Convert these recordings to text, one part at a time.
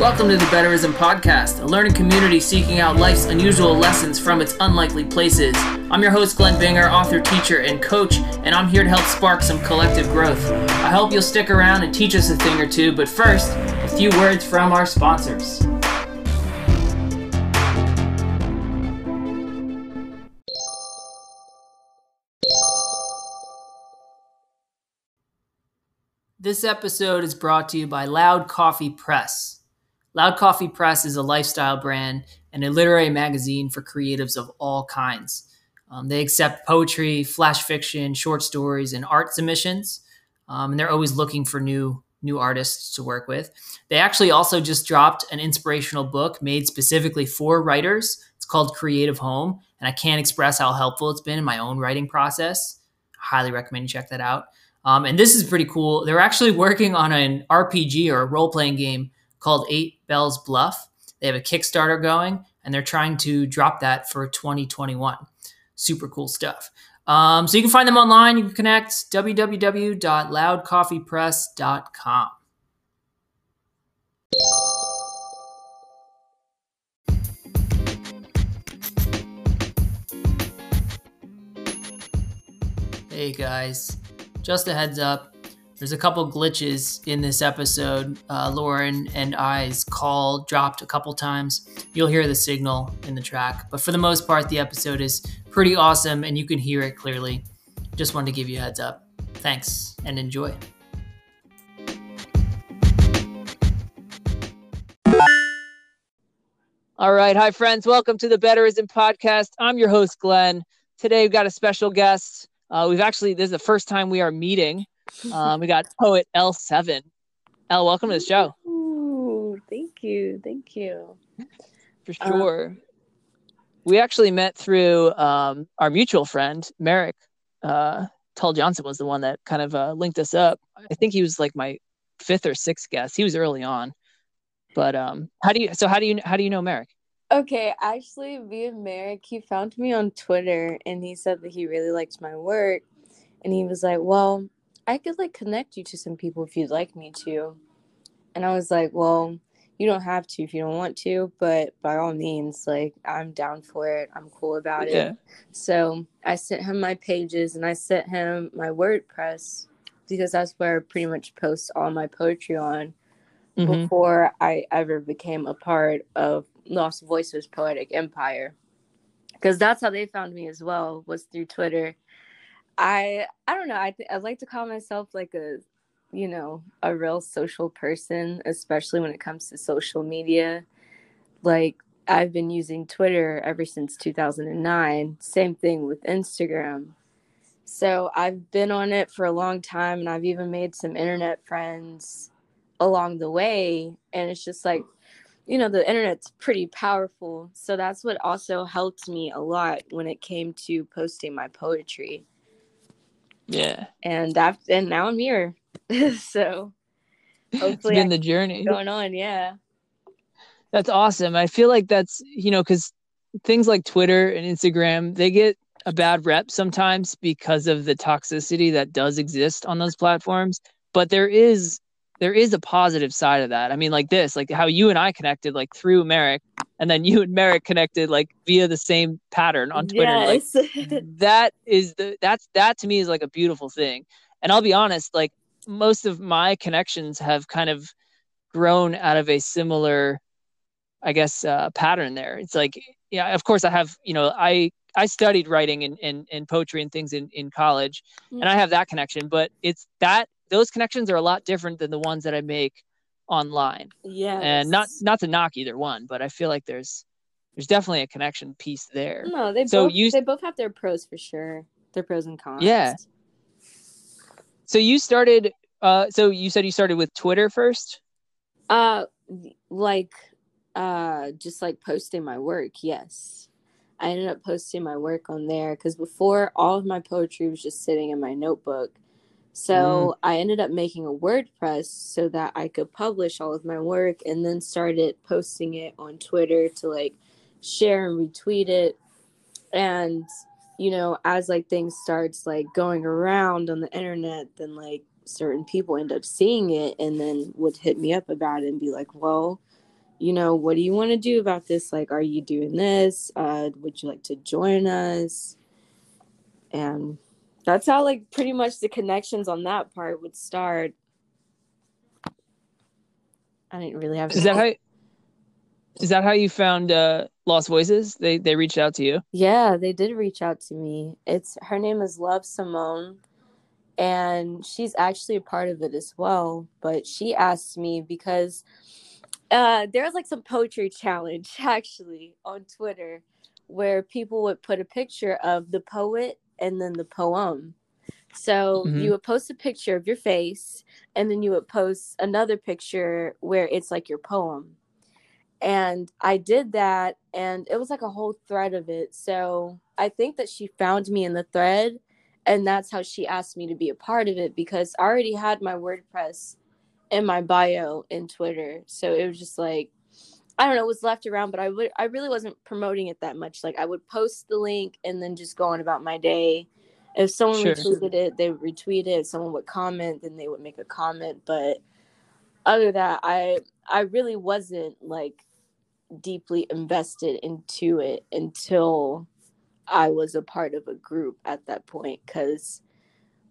Welcome to the Betterism Podcast, a learning community seeking out life's unusual lessons from its unlikely places. I'm your host, Glen Binger, author, teacher, and coach, and I'm here to help spark some collective growth. I hope you'll stick around and teach us a thing or two, but first, a few words from our sponsors. This episode is brought to you by Loud Coffee Press. Loud Coffee Press is a lifestyle brand and a literary magazine for creatives of all kinds. Um, they accept poetry, flash fiction, short stories, and art submissions, um, and they're always looking for new new artists to work with. They actually also just dropped an inspirational book made specifically for writers. It's called Creative Home, and I can't express how helpful it's been in my own writing process. Highly recommend you check that out. Um, and this is pretty cool. They're actually working on an RPG or a role playing game called Eight Bells Bluff. They have a Kickstarter going and they're trying to drop that for 2021. Super cool stuff. Um, so you can find them online. You can connect www.loudcoffeepress.com. Hey guys, just a heads up there's a couple glitches in this episode. Uh, Lauren and I's call dropped a couple times. You'll hear the signal in the track, but for the most part, the episode is pretty awesome and you can hear it clearly. Just wanted to give you a heads up. Thanks and enjoy. All right. Hi, friends. Welcome to the Betterism Podcast. I'm your host, Glen. Today, we've got a special guest. Uh, we've actually, this is the first time we are meeting. Um, we got poet L7. L, welcome to the show. Ooh, thank you. Thank you. For um, sure. Um, we actually met through um, our mutual friend, Merrick. Uh, Tull Johnson was the one that kind of uh, linked us up. I think he was like my fifth or sixth guest. He was early on. But um, how do you? So how do you? How do you know Merrick? Okay, actually, via Merrick, he found me on Twitter and he said that he really liked my work, and he was like, "Well, I could like connect you to some people if you'd like me to. And I was like, well, you don't have to if you don't want to, but by all means, like I'm down for it. I'm cool about yeah. it. So I sent him my pages and I sent him my WordPress because that's where I pretty much post all my poetry on mm-hmm. before I ever became a part of Lost Voices Poetic Empire. Because that's how they found me as well, was through Twitter I I don't know. I th- I like to call myself like a you know a real social person, especially when it comes to social media. Like I've been using Twitter ever since 2009. Same thing with Instagram. So I've been on it for a long time, and I've even made some internet friends along the way. And it's just like you know the internet's pretty powerful so that's what also helped me a lot when it came to posting my poetry yeah. And that and now I'm here. so hopefully it's been the journey going on, yeah. That's awesome. I feel like that's you know, because things like Twitter and Instagram, they get a bad rep sometimes because of the toxicity that does exist on those platforms. But there is there is a positive side of that. I mean, like this, like how you and I connected, like through Merrick, and then you and Merrick connected, like via the same pattern on Twitter. Yes. Like that is the that's that to me is like a beautiful thing. And I'll be honest, like most of my connections have kind of grown out of a similar, I guess, uh, pattern. There, it's like, yeah, of course, I have, you know, I I studied writing and, and, and poetry and things in, in college, mm-hmm. and I have that connection. But it's that those connections are a lot different than the ones that I make online. Yeah. And not not to knock either one, but I feel like there's there's definitely a connection piece there. No, they so both you, they both have their pros for sure. Their pros and cons. Yeah. So you started uh so you said you started with Twitter first? Uh like uh just like posting my work, yes. I ended up posting my work on there because before all of my poetry was just sitting in my notebook so mm. I ended up making a WordPress so that I could publish all of my work and then started posting it on Twitter to like share and retweet it. And you know, as like things starts like going around on the internet, then like certain people end up seeing it and then would hit me up about it and be like, "Well, you know, what do you want to do about this? Like, are you doing this? Uh, would you like to join us? And that's how, like, pretty much the connections on that part would start. I didn't really have. Is that how? Is that how you found uh, Lost Voices? They they reached out to you. Yeah, they did reach out to me. It's her name is Love Simone, and she's actually a part of it as well. But she asked me because uh, there was like some poetry challenge actually on Twitter where people would put a picture of the poet and then the poem. So mm-hmm. you would post a picture of your face and then you would post another picture where it's like your poem. And I did that and it was like a whole thread of it. So I think that she found me in the thread and that's how she asked me to be a part of it because I already had my WordPress in my bio in Twitter. So it was just like I don't know, it was left around, but I would I really wasn't promoting it that much. Like I would post the link and then just go on about my day. If someone sure. retweeted it, they would retweet it. If someone would comment, then they would make a comment. But other than that, I I really wasn't like deeply invested into it until I was a part of a group at that point. Because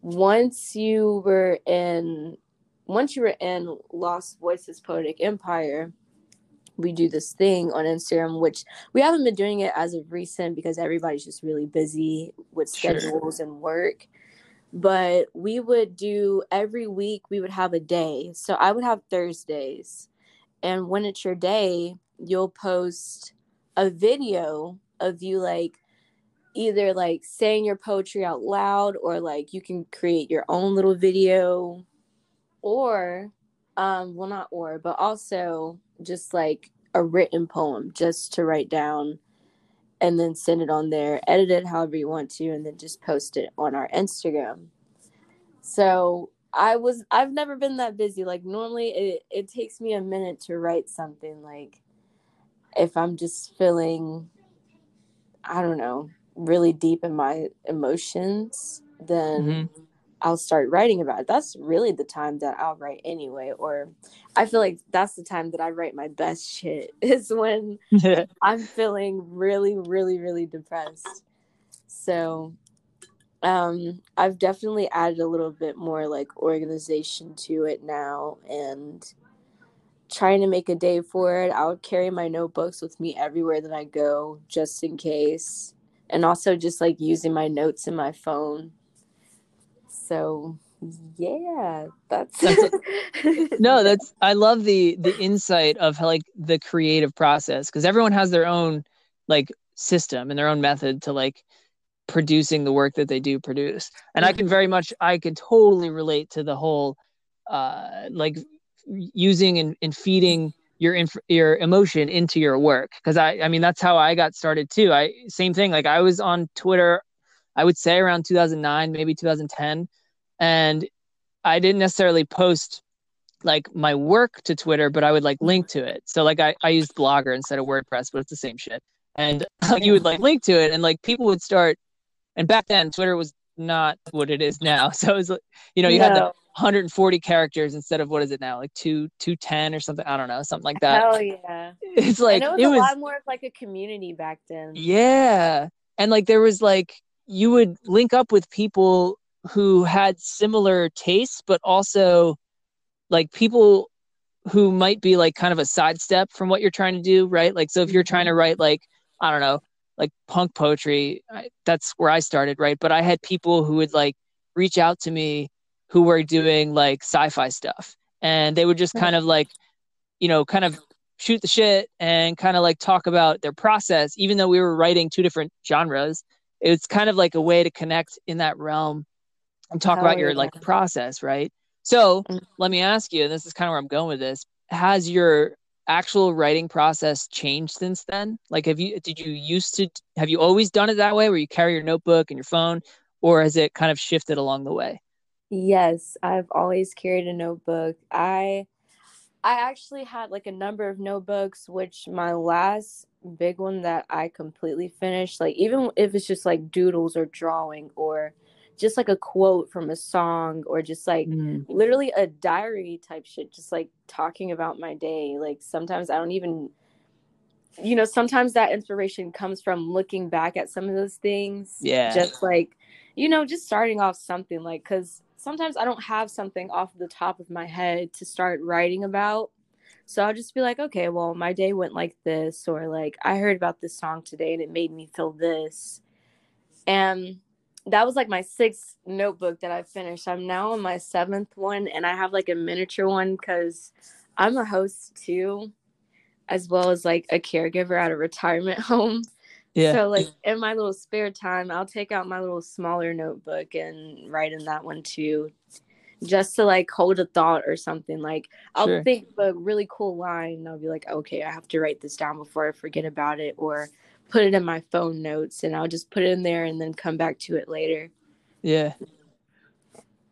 once you were in once you were in Lost Voices Poetic Empire, we do this thing on Instagram, which we haven't been doing it as of recent because everybody's just really busy with schedules sure. and work. But we would do every week, we would have a day. So I would have Thursdays. And when it's your day, you'll post a video of you like either like saying your poetry out loud or like you can create your own little video or um well not or but also just like a written poem just to write down and then send it on there edit it however you want to and then just post it on our instagram so i was i've never been that busy like normally it, it takes me a minute to write something like if i'm just feeling i don't know really deep in my emotions then mm-hmm. I'll start writing about it. That's really the time that I'll write anyway. Or I feel like that's the time that I write my best shit is when I'm feeling really, really, really depressed. So um I've definitely added a little bit more like organization to it now and trying to make a day for it. I'll carry my notebooks with me everywhere that I go just in case. And also just like using my notes in my phone so yeah that's, that's no that's i love the the insight of how, like the creative process because everyone has their own like system and their own method to like producing the work that they do produce. And i can very much i can totally relate to the whole uh like using and, and feeding your inf- your emotion into your work because i i mean that's how i got started too. I same thing like i was on twitter I would say around 2009, maybe 2010. And I didn't necessarily post like my work to Twitter, but I would like link to it. So like I, I used Blogger instead of WordPress, but it's the same shit. And you would like link to it and like people would start and back then Twitter was not what it is now. So it was you know, you no. had the 140 characters instead of what is it now? Like two 210 or something. I don't know, something like that. Oh yeah. It's like it was it a was, lot more of like a community back then. Yeah. And like there was like you would link up with people who had similar tastes, but also like people who might be like kind of a sidestep from what you're trying to do, right? Like, so if you're trying to mm-hmm. write like, I don't know, like punk poetry, I, that's where I started, right? But I had people who would like reach out to me who were doing like sci-fi stuff and they would just kind of like, you know, kind of shoot the shit and kind of like talk about their process, even though we were writing two different genres it's kind of like a way to connect in that realm and talk about your like process, right? So mm-hmm. let me ask you, and this is kind of where I'm going with this. Has your actual writing process changed since then? Like have you did you used to have you always done it that way where you carry your notebook and your phone or has it kind of shifted along the way? Yes, I've always carried a notebook. I I actually had like a number of notebooks, which my last big one that I completely finished, like even if it's just like doodles or drawing or just like a quote from a song or just like mm. literally a diary type shit just like talking about my day like sometimes i don't even you know sometimes that inspiration comes from looking back at some of those things yeah just like you know just starting off something like because sometimes i don't have something off the top of my head to start writing about so I'll just be like, okay, well, my day went like this, or like I heard about this song today and it made me feel this. And that was like my sixth notebook that I finished. I'm now on my seventh one, and I have like a miniature one because I'm a host too, as well as like a caregiver at a retirement home. Yeah. So like in my little spare time, I'll take out my little smaller notebook and write in that one too, just to like hold a thought or something. Like I'll sure. think of a really cool line, and I'll be like, okay, I have to write this down before I forget about it, or put it in my phone notes and I'll just put it in there and then come back to it later. Yeah.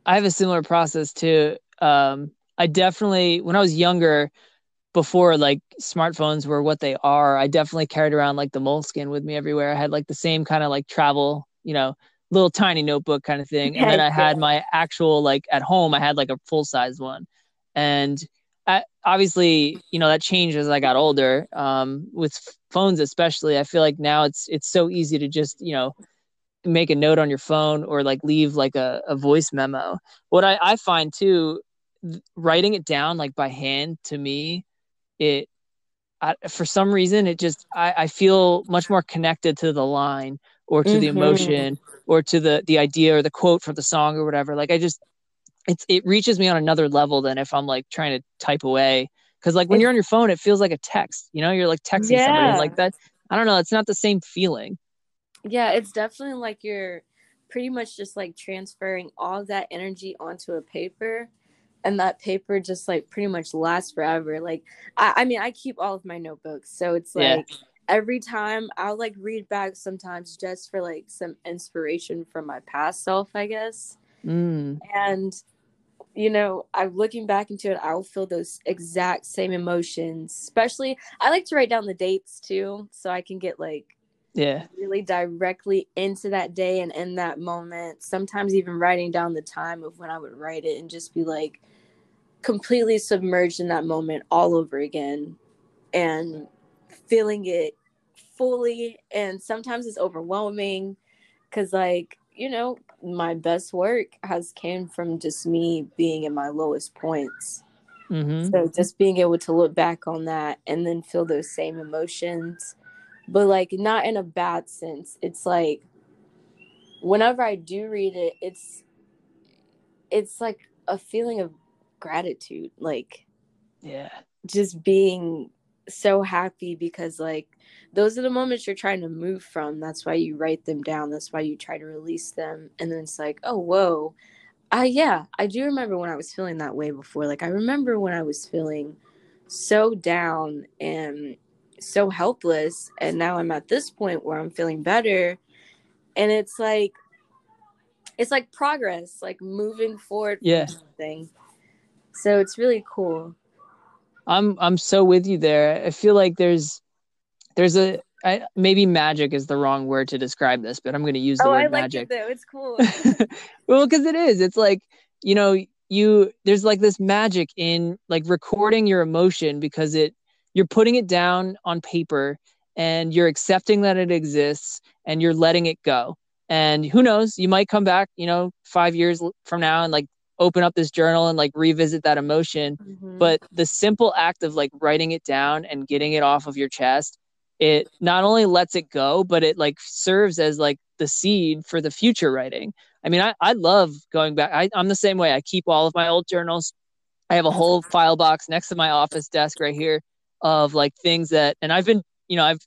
I have a similar process too. Um, I definitely, when I was younger, before like smartphones were what they are, I definitely carried around like the moleskin with me everywhere. I had like the same kind of like travel, you know, little tiny notebook kind of thing. And then I had my actual like at home, I had like a full size one. And I, obviously, you know, that changed as I got older. Um, with phones, especially, I feel like now it's it's so easy to just you know make a note on your phone or like leave like a, a voice memo. What I, I find too, writing it down like by hand to me, it I, for some reason it just I, I feel much more connected to the line or to mm-hmm. the emotion or to the the idea or the quote from the song or whatever. Like I just it's it reaches me on another level than if I'm like trying to type away. Because like when you're on your phone, it feels like a text. You know, you're like texting yeah. somebody like that. I don't know. It's not the same feeling. Yeah, it's definitely like you're pretty much just like transferring all that energy onto a paper and that paper just like pretty much lasts forever like i, I mean i keep all of my notebooks so it's like yeah. Every time i'll like read back sometimes just for like some inspiration from my past self i guess mm. and you know, I'm looking back into it, I'll feel those exact same emotions. Especially, I like to write down the dates too, so I can get like, yeah, really directly into that day and in that moment. Sometimes even writing down the time of when I would write it and just be like completely submerged in that moment all over again and feeling it fully. And sometimes it's overwhelming because, like, you know, my best work has came from just me being in my lowest points. Mm-hmm. So just being able to look back on that and then feel those same emotions, but like not in a bad sense. It's like whenever I do read it, it's it's like a feeling of gratitude, like yeah, just being so happy because like those are the moments you're trying to move from. That's why you write them down. That's why you try to release them. And then it's like, oh, whoa. I, yeah, I do remember when I was feeling that way before. Like, I remember when I was feeling so down and so helpless. And now I'm at this point where I'm feeling better. And it's like, it's like progress, like moving forward. Yeah. Thing. So it's really cool. I'm I'm so with you there. I feel like there's there's a I, maybe magic is the wrong word to describe this, but I'm going to use the oh, word I like magic. It though. It's cool. well, because it is. It's like you know, you there's like this magic in like recording your emotion because it you're putting it down on paper and you're accepting that it exists and you're letting it go. And who knows, you might come back, you know, five years from now and like open up this journal and like revisit that emotion. Mm-hmm. But the simple act of like writing it down and getting it off of your chest it not only lets it go, but it like serves as like the seed for the future writing. I mean, I, I love going back. I, I'm the same way. I keep all of my old journals. I have a whole file box next to my office desk right here of like things that, and I've been, you know, I've,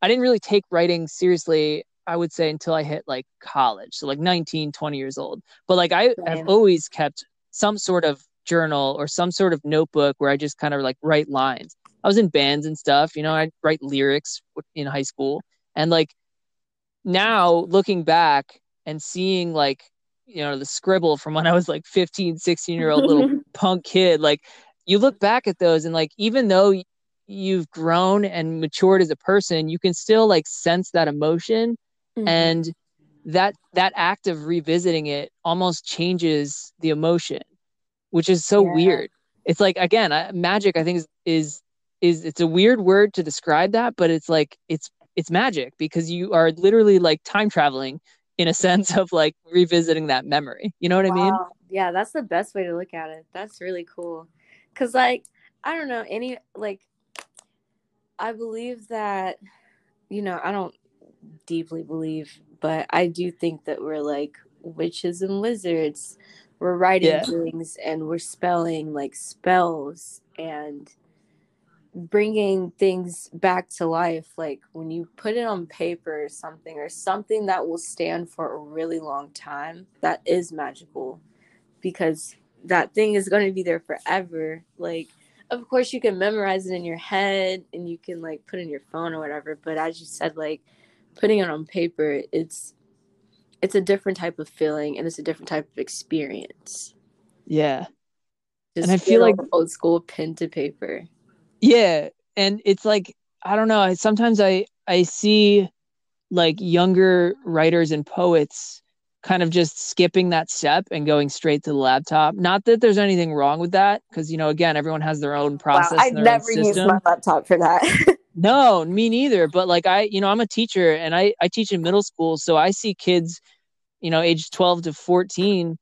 I didn't really take writing seriously, I would say, until I hit like college. So like 19, 20 years old. But like I have always kept some sort of journal or some sort of notebook where I just kind of like write lines. I was in bands and stuff, you know, I'd write lyrics in high school. And like now looking back and seeing like, you know, the scribble from when I was like 15, 16 year old little punk kid, like you look back at those and like, even though you've grown and matured as a person, you can still like sense that emotion. Mm-hmm. And that that act of revisiting it almost changes the emotion which is so yeah. weird it's like again magic i think is, is is it's a weird word to describe that but it's like it's it's magic because you are literally like time traveling in a sense of like revisiting that memory you know what wow. i mean yeah that's the best way to look at it that's really cool because like i don't know any like i believe that you know i don't deeply believe but I do think that we're like witches and wizards. We're writing yeah. things and we're spelling like spells and bringing things back to life. Like when you put it on paper or something, or something that will stand for a really long time, that is magical because that thing is going to be there forever. Like, of course, you can memorize it in your head and you can like put in your phone or whatever. But as you said, like putting it on paper, it's it's a different type of feeling and it's a different type of experience. Yeah. Just and I feel like old school pen to paper. Yeah. And it's like, I don't know. I, sometimes I, I see like younger writers and poets kind of just skipping that step and going straight to the laptop. Not that there's anything wrong with that, because you know, again, everyone has their own process. Wow, I never use my laptop for that. No, me neither. But like I, you know, I'm a teacher and I, I teach in middle school. So I see kids, you know, age 12 to 14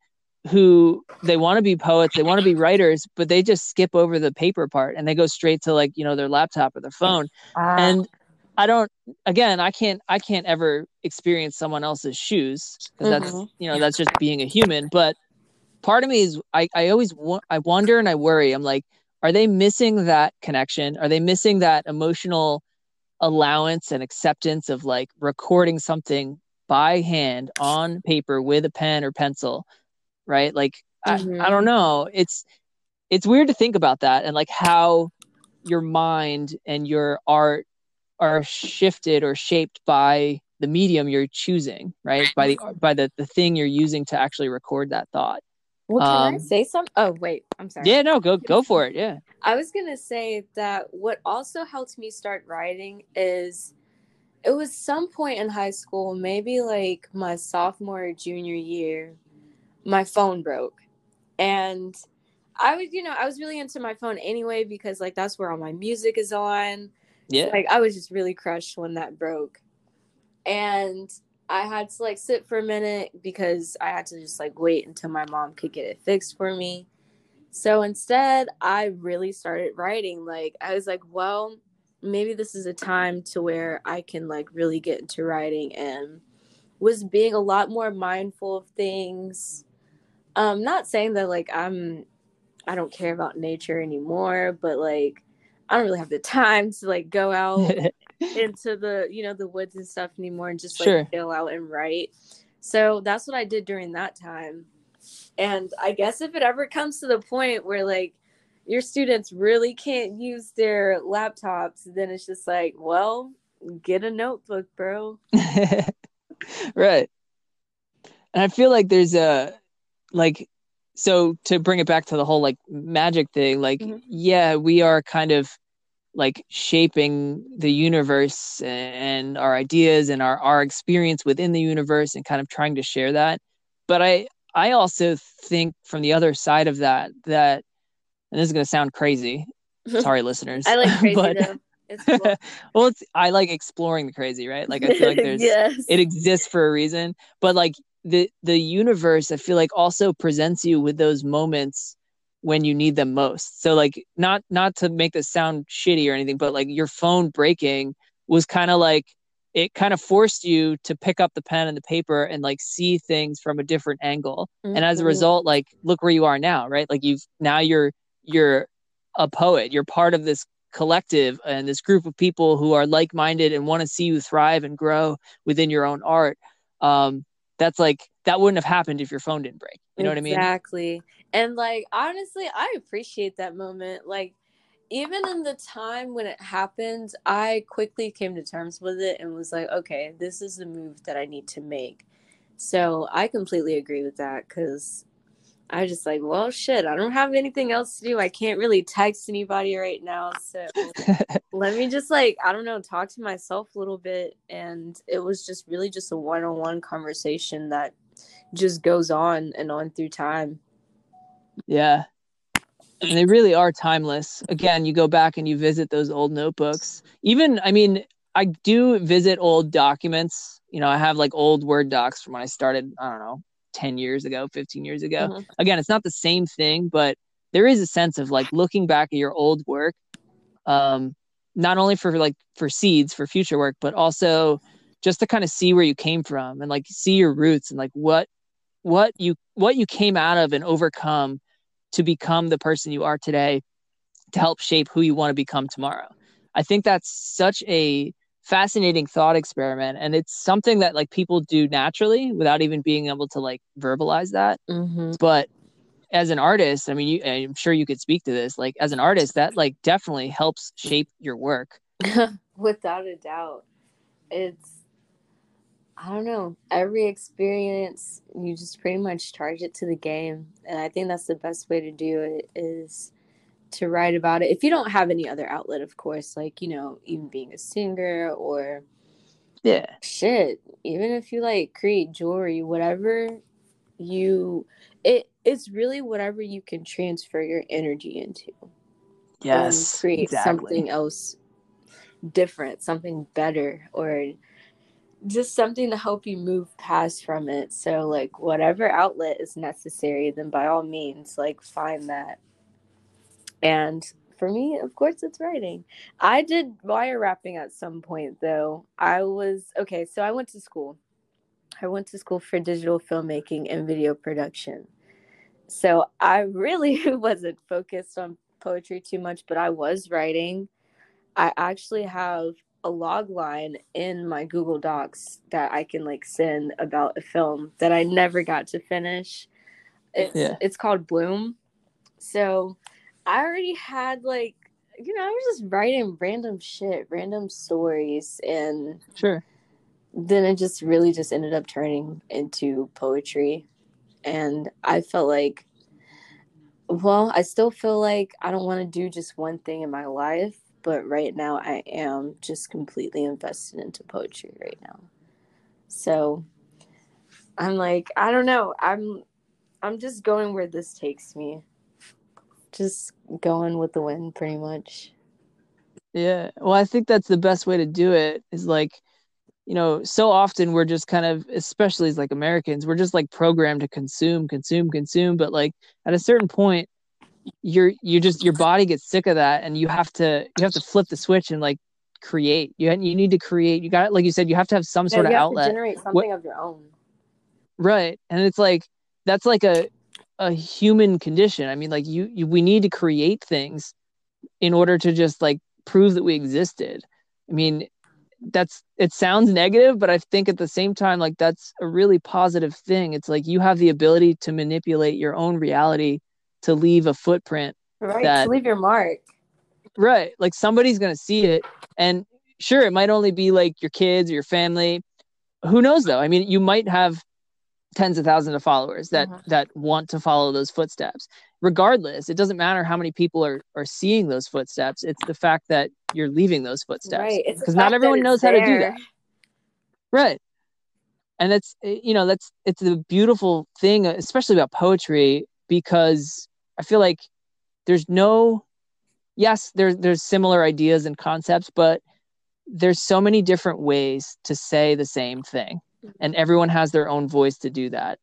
who they want to be poets, they want to be writers, but they just skip over the paper part and they go straight to like, you know, their laptop or their phone. Uh, and I don't again, I can't I can't ever experience someone else's shoes because mm-hmm. that's, you know, that's just being a human, but part of me is I I always I wonder and I worry. I'm like are they missing that connection? Are they missing that emotional allowance and acceptance of like recording something by hand on paper with a pen or pencil right? Like mm-hmm. I, I don't know. It's it's weird to think about that and like how your mind and your art are shifted or shaped by the medium you're choosing right? By the by the, the thing you're using to actually record that thought well, can um, I say something? Oh, wait, I'm sorry. Yeah, no, go go for it. Yeah. I was gonna say that what also helped me start writing is it was some point in high school, maybe like my sophomore or junior year, my phone broke. And I was, you know, I was really into my phone anyway because like that's where all my music is on. Yeah. So, like I was just really crushed when that broke. And I had to like sit for a minute because I had to just like wait until my mom could get it fixed for me. So instead, I really started writing. Like, I was like, well, maybe this is a time to where I can like really get into writing and was being a lot more mindful of things. Um, not saying that like I'm I don't care about nature anymore, but like I don't really have the time to like go out into the you know the woods and stuff anymore and just like sure. chill out and write. So that's what I did during that time. And I guess if it ever comes to the point where like your students really can't use their laptops, then it's just like, well, get a notebook, bro. right. And I feel like there's a like so to bring it back to the whole like magic thing, like mm-hmm. yeah, we are kind of like shaping the universe and our ideas and our, our experience within the universe and kind of trying to share that but i i also think from the other side of that that and this is going to sound crazy sorry listeners i like crazy but, though. It's cool. well it's i like exploring the crazy right like i feel like there's yes. it exists for a reason but like the the universe i feel like also presents you with those moments when you need them most. So like not not to make this sound shitty or anything, but like your phone breaking was kind of like it kind of forced you to pick up the pen and the paper and like see things from a different angle. Mm-hmm. And as a mm-hmm. result, like look where you are now, right? Like you've now you're you're a poet. You're part of this collective and this group of people who are like-minded and want to see you thrive and grow within your own art. Um, that's like that wouldn't have happened if your phone didn't break. You know exactly. what I mean? Exactly. And like honestly, I appreciate that moment. Like even in the time when it happened, I quickly came to terms with it and was like, okay, this is the move that I need to make. So I completely agree with that because I was just like, well, shit, I don't have anything else to do. I can't really text anybody right now. So let me just like, I don't know, talk to myself a little bit. And it was just really just a one on one conversation that just goes on and on through time. Yeah. And they really are timeless. Again, you go back and you visit those old notebooks. Even, I mean, I do visit old documents. You know, I have like old Word docs from when I started, I don't know, 10 years ago, 15 years ago. Mm-hmm. Again, it's not the same thing, but there is a sense of like looking back at your old work, um, not only for like for seeds for future work, but also just to kind of see where you came from and like see your roots and like what what you what you came out of and overcome to become the person you are today to help shape who you want to become tomorrow. I think that's such a fascinating thought experiment and it's something that like people do naturally without even being able to like verbalize that. Mm-hmm. but as an artist i mean you, i'm sure you could speak to this like as an artist that like definitely helps shape your work. Without a doubt. It's i don't know every experience you just pretty much charge it to the game and i think that's the best way to do it is to write about it if you don't have any other outlet of course like you know even mm-hmm. being a singer or yeah. shit even if you like create jewelry whatever you it it's really whatever you can transfer your energy into yes create exactly. something else different something better or just something to help you move past from it. So like whatever outlet is necessary then by all means like find that and for me, of course, it's writing. I did wire wrapping at some point, though. I was okay, so I went to school. I went to school for digital filmmaking and video production. So I really wasn't focused on poetry too much, but I was writing. I actually have a log line in my Google Docs that I can like send about a film that I never got to finish. It's yeah. it's called Bloom. So I already had like you know, I was just writing random shit, random stories and sure. Then it just really just ended up turning into poetry. And I felt like well, I still feel like I don't want to do just one thing in my life, but right now I am just completely invested into poetry right now. So I'm like, I don't know. I'm I'm just going where this takes me just going with the wind pretty much. Yeah. Well, I think that's the best way to do it is like, you know, so often we're just kind of, especially as like Americans, we're just like programmed to consume, consume, consume. But like at a certain point, you're you just your body gets sick of that, and you have to you have to flip the switch and like create. You you need to create. You got like you said, you have to have some sort of outlet. generate something what, of your own. Right, and it's like that's like a a human condition. I mean, like you, you, we need to create things in order to just like prove that we existed. I mean, that's it sounds negative, but I think at the same time, like that's a really positive thing. It's like you have the ability to manipulate your own reality to leave a footprint. Right. That, to leave your mark. Right. Like somebody's gonna see it. And sure, it might only be like your kids or your family. Who knows though? I mean, you might have tens of thousands of followers that uh-huh. that want to follow those footsteps. Regardless it doesn't matter how many people are are seeing those footsteps. It's the fact that you're leaving those footsteps right. Because not everyone knows there. how to do that. Right. And that's you know that's it's a beautiful thing especially about poetry because i feel like there's no yes there's there's similar ideas and concepts but there's so many different ways to say the same thing and everyone has their own voice to do that.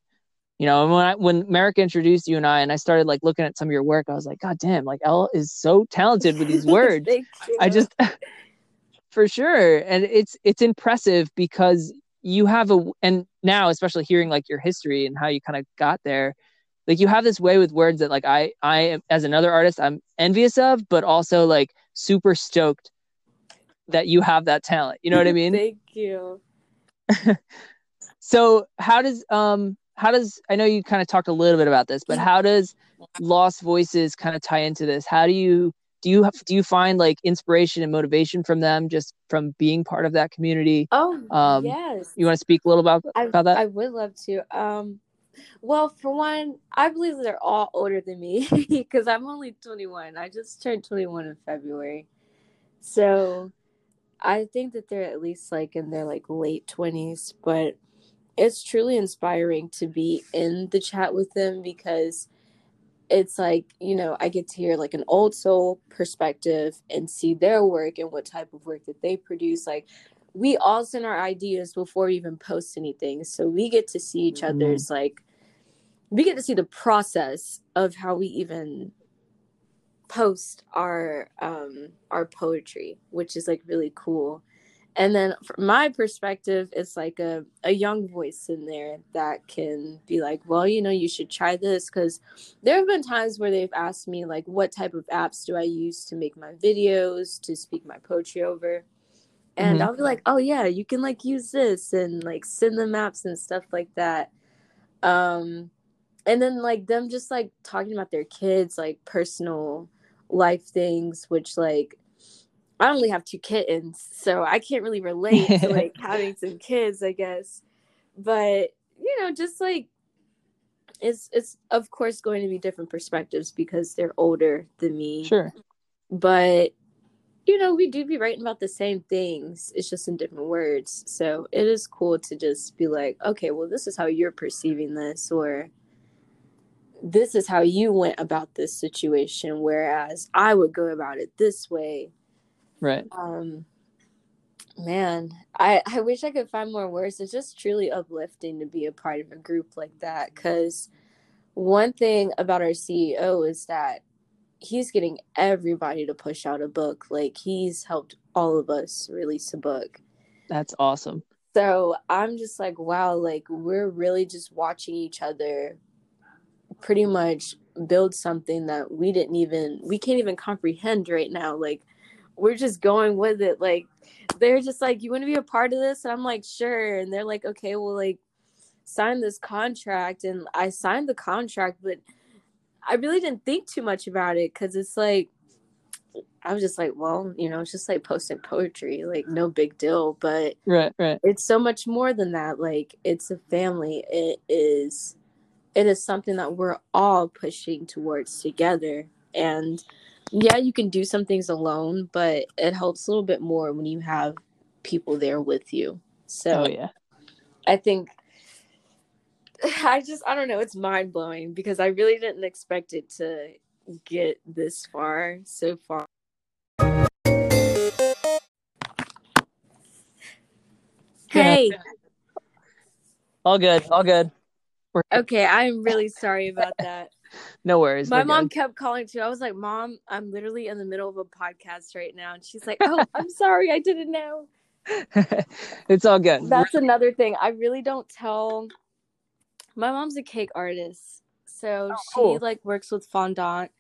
You know and when I, when Merrick introduced you and I and I started like looking at some of your work I was like god damn like L is so talented with these words. I just for sure. And it's it's impressive because you have a and now especially hearing like your history and how you kind of got there like you have this way with words that like I I as another artist I'm envious of but also like super stoked that you have that talent. You know what I mean? Thank you so how does um how does I know you kind of talked a little bit about this, but how does Lost Voices kind of tie into this? How do you do you have, do you find like inspiration and motivation from them just from being part of that community? Oh, um, yes. You want to speak a little about I, about that? I would love to. Um, well, for one, I believe they're all older than me because I'm only 21. I just turned 21 in February. So I think that they're at least like in their like late 20s, but it's truly inspiring to be in the chat with them because it's like, you know, I get to hear like an old soul perspective and see their work and what type of work that they produce. Like we all send our ideas before we even post anything. So we get to see each mm-hmm. other's like we get to see the process of how we even post our um our poetry, which is like really cool. And then from my perspective, it's like a, a young voice in there that can be like, well, you know, you should try this. Cause there have been times where they've asked me, like, what type of apps do I use to make my videos, to speak my poetry over? and mm-hmm. I'll be like, "Oh yeah, you can like use this and like send them apps and stuff like that." Um, and then like them just like talking about their kids, like personal life things, which like I only have two kittens, so I can't really relate to like having some kids, I guess. But you know, just like it's it's of course going to be different perspectives because they're older than me. Sure. But you know, we do be writing about the same things. It's just in different words. So it is cool to just be like, okay, well, this is how you're perceiving this, or this is how you went about this situation, whereas I would go about it this way. Right. Um, man, I I wish I could find more words. It's just truly uplifting to be a part of a group like that. Because one thing about our CEO is that he's getting everybody to push out a book. Like he's helped all of us release a book. That's awesome. So I'm just like, wow, like we're really just watching each other pretty much build something that we didn't even we can't even comprehend right now. Like we're just going with it. Like they're just like, You want to be a part of this? And I'm like, sure. And they're like, okay, well like sign this contract and I signed the contract, but I really didn't think too much about it because it's like I was just like, well, you know, it's just like posting poetry, like no big deal. But right, right. It's so much more than that. Like it's a family. It is it is something that we're all pushing towards together. And yeah, you can do some things alone, but it helps a little bit more when you have people there with you. So oh, yeah. I think I just I don't know, it's mind blowing because I really didn't expect it to get this far so far. Hey. All good. All good. Okay, I'm really sorry about that. no worries. My mom good. kept calling too. I was like, "Mom, I'm literally in the middle of a podcast right now." And she's like, "Oh, I'm sorry. I didn't know." it's all good. That's another thing. I really don't tell my mom's a cake artist. So oh, she cool. like works with fondant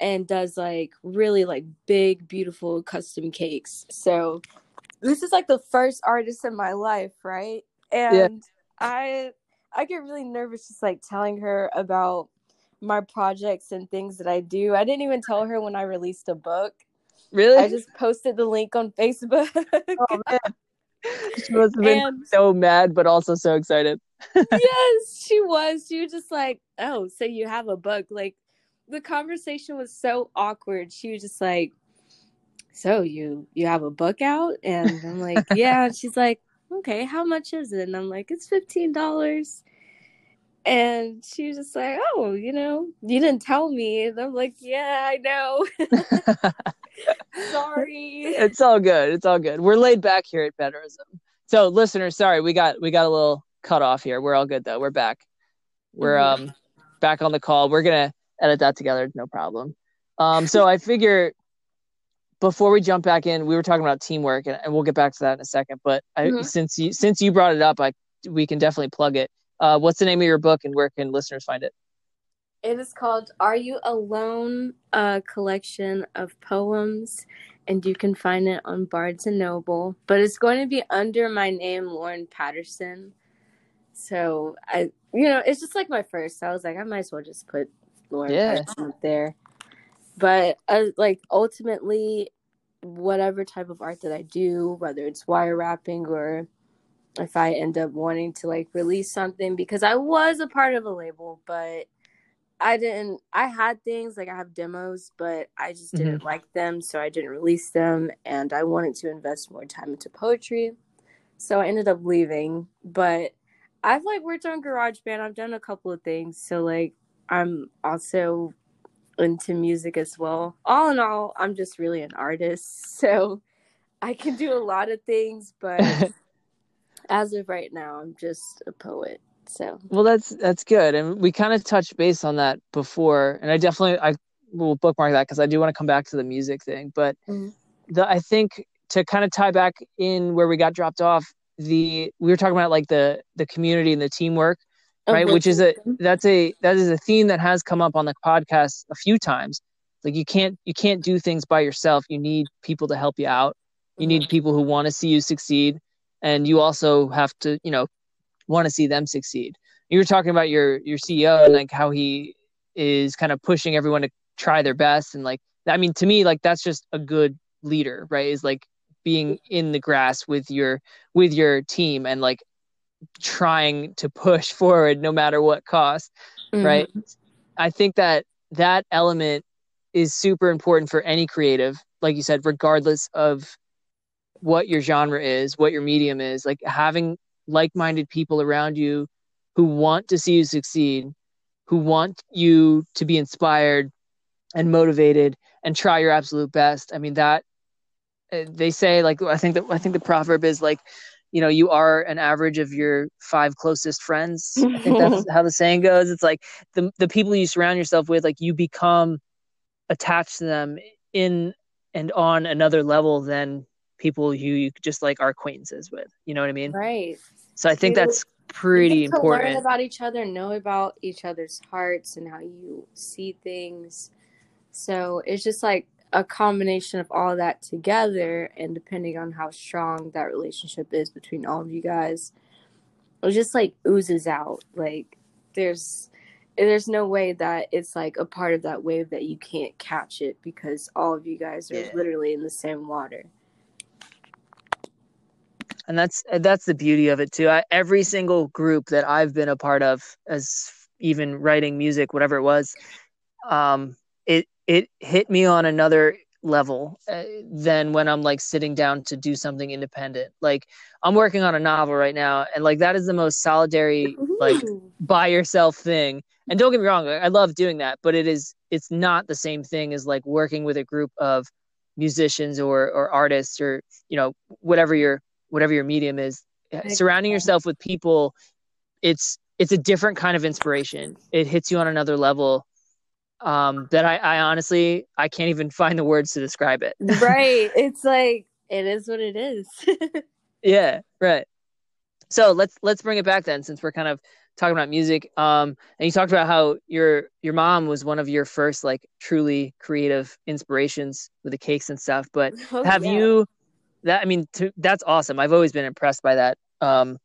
and does like really like big beautiful custom cakes. So this is like the first artist in my life, right? And yeah. I I get really nervous just like telling her about my projects and things that I do. I didn't even tell her when I released a book. Really? I just posted the link on Facebook. oh, man. She must have been and, so mad, but also so excited. yes, she was. She was just like, "Oh, so you have a book?" Like the conversation was so awkward. She was just like, "So you you have a book out?" And I'm like, "Yeah." And she's like, "Okay, how much is it?" And I'm like, "It's fifteen dollars." And she was just like, "Oh, you know, you didn't tell me." And I'm like, "Yeah, I know." sorry. It's all good. It's all good. We're laid back here at Betterism. So, listeners, sorry we got we got a little cut off here. We're all good though. We're back. We're mm-hmm. um back on the call. We're gonna edit that together, no problem. Um, so I figure before we jump back in, we were talking about teamwork, and, and we'll get back to that in a second. But I, mm-hmm. since you since you brought it up, I we can definitely plug it. Uh, what's the name of your book, and where can listeners find it? It is called "Are You Alone?" A collection of poems, and you can find it on Barnes and Noble. But it's going to be under my name, Lauren Patterson. So I, you know, it's just like my first. So I was like, I might as well just put Lauren yeah. up there. But uh, like ultimately, whatever type of art that I do, whether it's wire wrapping or if I end up wanting to like release something because I was a part of a label, but I didn't I had things like I have demos, but I just didn't mm-hmm. like them, so I didn't release them and I wanted to invest more time into poetry. So I ended up leaving, but I've like worked on GarageBand. I've done a couple of things. So like I'm also into music as well. All in all, I'm just really an artist. So I can do a lot of things, but as of right now, I'm just a poet. So well, that's that's good, and we kind of touched base on that before, and I definitely I will bookmark that because I do want to come back to the music thing. But mm-hmm. the I think to kind of tie back in where we got dropped off, the we were talking about like the the community and the teamwork, oh, right? Which is a that's a that is a theme that has come up on the podcast a few times. Like you can't you can't do things by yourself. You need people to help you out. You mm-hmm. need people who want to see you succeed, and you also have to you know want to see them succeed. You were talking about your your CEO and like how he is kind of pushing everyone to try their best and like I mean to me like that's just a good leader, right? Is like being in the grass with your with your team and like trying to push forward no matter what cost, mm-hmm. right? I think that that element is super important for any creative, like you said, regardless of what your genre is, what your medium is, like having like minded people around you who want to see you succeed, who want you to be inspired and motivated and try your absolute best. I mean, that uh, they say, like, I think that I think the proverb is like, you know, you are an average of your five closest friends. I think that's how the saying goes. It's like the the people you surround yourself with, like you become attached to them in and on another level than people you, you just like are acquaintances with. You know what I mean? Right. So I think you, that's pretty important. learn about each other, know about each other's hearts and how you see things. So it's just like a combination of all of that together, and depending on how strong that relationship is between all of you guys, it just like oozes out. Like there's there's no way that it's like a part of that wave that you can't catch it because all of you guys are yeah. literally in the same water and that's that's the beauty of it too. I, every single group that i've been a part of as even writing music whatever it was um it it hit me on another level uh, than when i'm like sitting down to do something independent. Like i'm working on a novel right now and like that is the most solitary like by yourself thing. And don't get me wrong i love doing that but it is it's not the same thing as like working with a group of musicians or or artists or you know whatever your whatever your medium is surrounding yourself with people it's it's a different kind of inspiration. It hits you on another level um that I, I honestly i can't even find the words to describe it. Right. It's like it is what it is. Yeah right. So let's let's bring it back then since we're kind of talking about music. Um and you talked about how your your mom was one of your first like truly creative inspirations with the cakes and stuff but oh, have yeah. you that I mean, to, that's awesome. I've always been impressed by that. Um,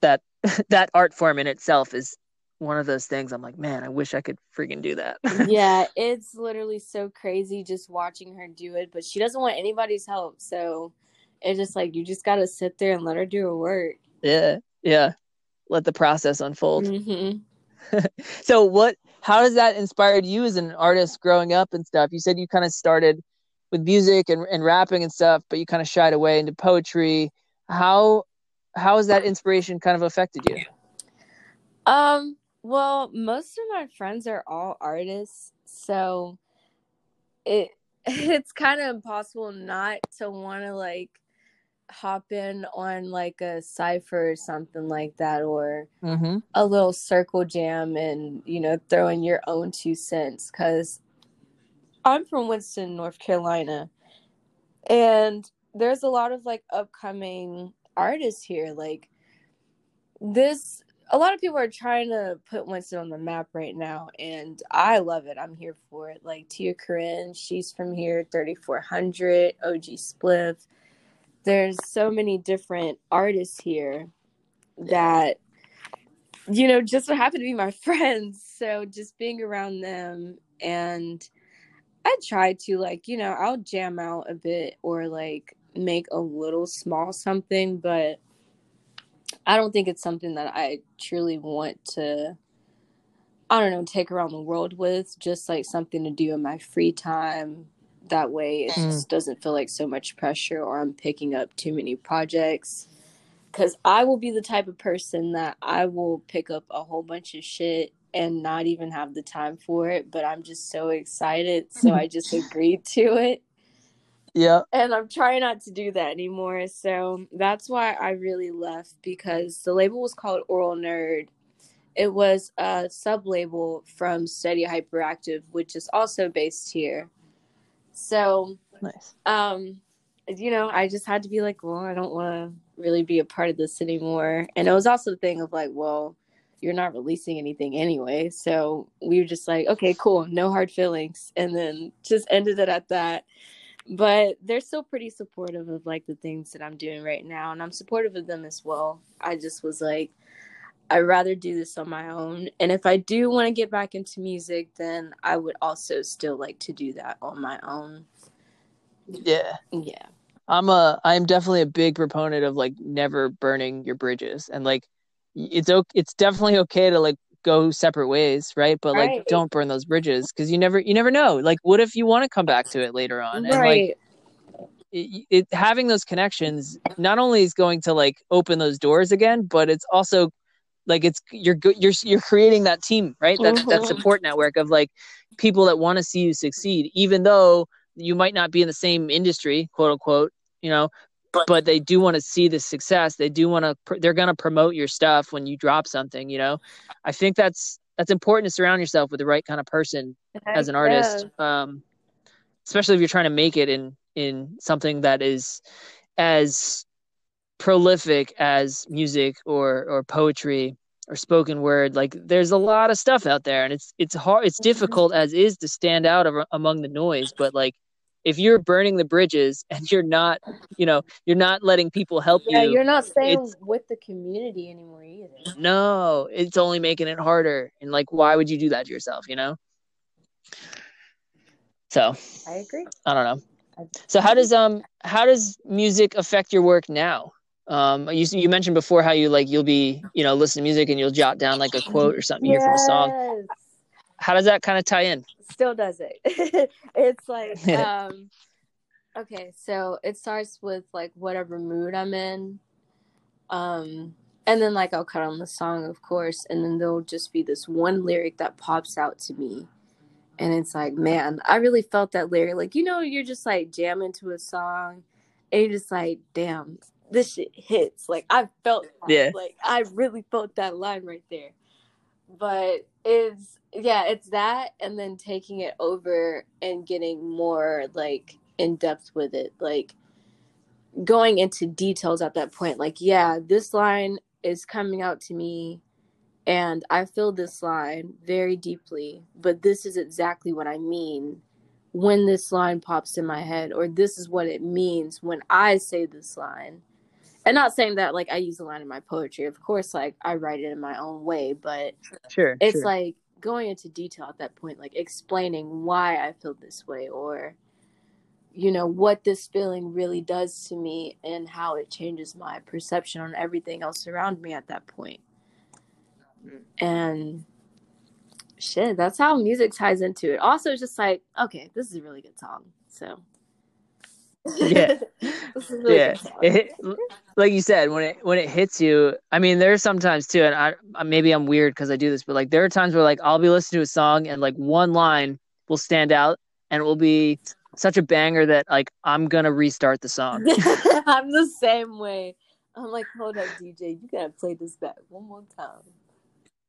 that that art form in itself is one of those things. I'm like, man, I wish I could freaking do that. yeah, it's literally so crazy just watching her do it, but she doesn't want anybody's help. So it's just like you just got to sit there and let her do her work. Yeah, yeah. Let the process unfold. Mm-hmm. so, what? How does that inspired you as an artist growing up and stuff? You said you kind of started with music and, and rapping and stuff, but you kind of shied away into poetry. How how has that inspiration kind of affected you? Um, well, most of my friends are all artists, so it it's kind of impossible not to want to like hop in on like a cipher or something like that or mm-hmm. a little circle jam and you know throw in your own two cents because I'm from Winston, North Carolina, and there's a lot of like upcoming artists here. Like this, a lot of people are trying to put Winston on the map right now, and I love it. I'm here for it. Like Tia Corine, she's from here. 3400, OG Spliff. There's so many different artists here that you know just so happen to be my friends. So just being around them and I try to like, you know, I'll jam out a bit or like make a little small something, but I don't think it's something that I truly want to I don't know, take around the world with, just like something to do in my free time. That way it Mm. just doesn't feel like so much pressure or I'm picking up too many projects. Cause I will be the type of person that I will pick up a whole bunch of shit and not even have the time for it, but I'm just so excited. So I just agreed to it. Yeah. And I'm trying not to do that anymore. So that's why I really left because the label was called Oral Nerd. It was a sub label from Steady Hyperactive, which is also based here. So, Nice. um, you know, I just had to be like, well, I don't want to really be a part of this anymore. And it was also the thing of like, well, you're not releasing anything anyway. So we were just like, okay, cool, no hard feelings. And then just ended it at that but they're still pretty supportive of like the things that I'm doing right now and I'm supportive of them as well. I just was like I'd rather do this on my own and if I do want to get back into music then I would also still like to do that on my own. Yeah. Yeah. I'm a I'm definitely a big proponent of like never burning your bridges and like it's okay it's definitely okay to like go separate ways, right? But like Right. don't burn those bridges because you never you never know. Like what if you want to come back to it later on and like Right. it, it having those connections not only is going to like open those doors again, but it's also like it's you're you're you're creating that team, right? That that Mhm. support network of like people that want to see you succeed, even though you might not be in the same industry, quote unquote, you know, but they do want to see the success. They do want to. They're going to promote your stuff when you drop something. You know, I think that's that's important to surround yourself with the right kind of person as an artist um especially if you're trying to make it in in something that is as prolific as music or or poetry or spoken word like there's a lot of stuff out there and it's it's hard it's difficult as is to stand out among the noise but like if you're burning the bridges and you're not you know you're not letting people help Yeah, you you're not staying with the community anymore either. no it's only making it harder and like why would you do that to yourself you know so I agree. I don't know. So how does um how does music affect your work now? Um, you you mentioned before how you like you'll be you know listen to music and you'll jot down like a quote or something you hear from a song. How does that kind of tie in? still does it. it's like um okay, so it starts with like whatever mood I'm in. Um and then like I'll cut on the song of course and then there'll just be this one lyric that pops out to me. And it's like, man, I really felt that lyric. Like, you know, you're just like jamming to a song and you're just like, damn, this shit hits. Like I felt that. Yeah. Like I really felt that line right there. But it's yeah, it's that and then taking it over and getting more like in depth with it. Like going into details at that point. Like, yeah, this line is coming out to me and I feel this line very deeply, but this is exactly what I mean when this line pops in my head, or this is what it means when I say this line. And not saying that like I use the line in my poetry. Of course, like I write it in my own way, but Sure. it's sure. like going into detail at that point, like explaining why I feel this way or you know what this feeling really does to me and how it changes my perception on everything else around me at that point. And shit, that's how music ties into it. Also, it's just like, okay, this is a really good song. So Yeah. this is a really yeah. It like you said when it when it hits you. I mean, there's sometimes too, and I I- maybe I'm weird because I do this, but like there are times where like I'll be listening to a song and like one line will stand out and it will be such a banger that like I'm gonna restart the song. I'm the same way. I'm like, hold up, DJ, you gotta play this back one more time.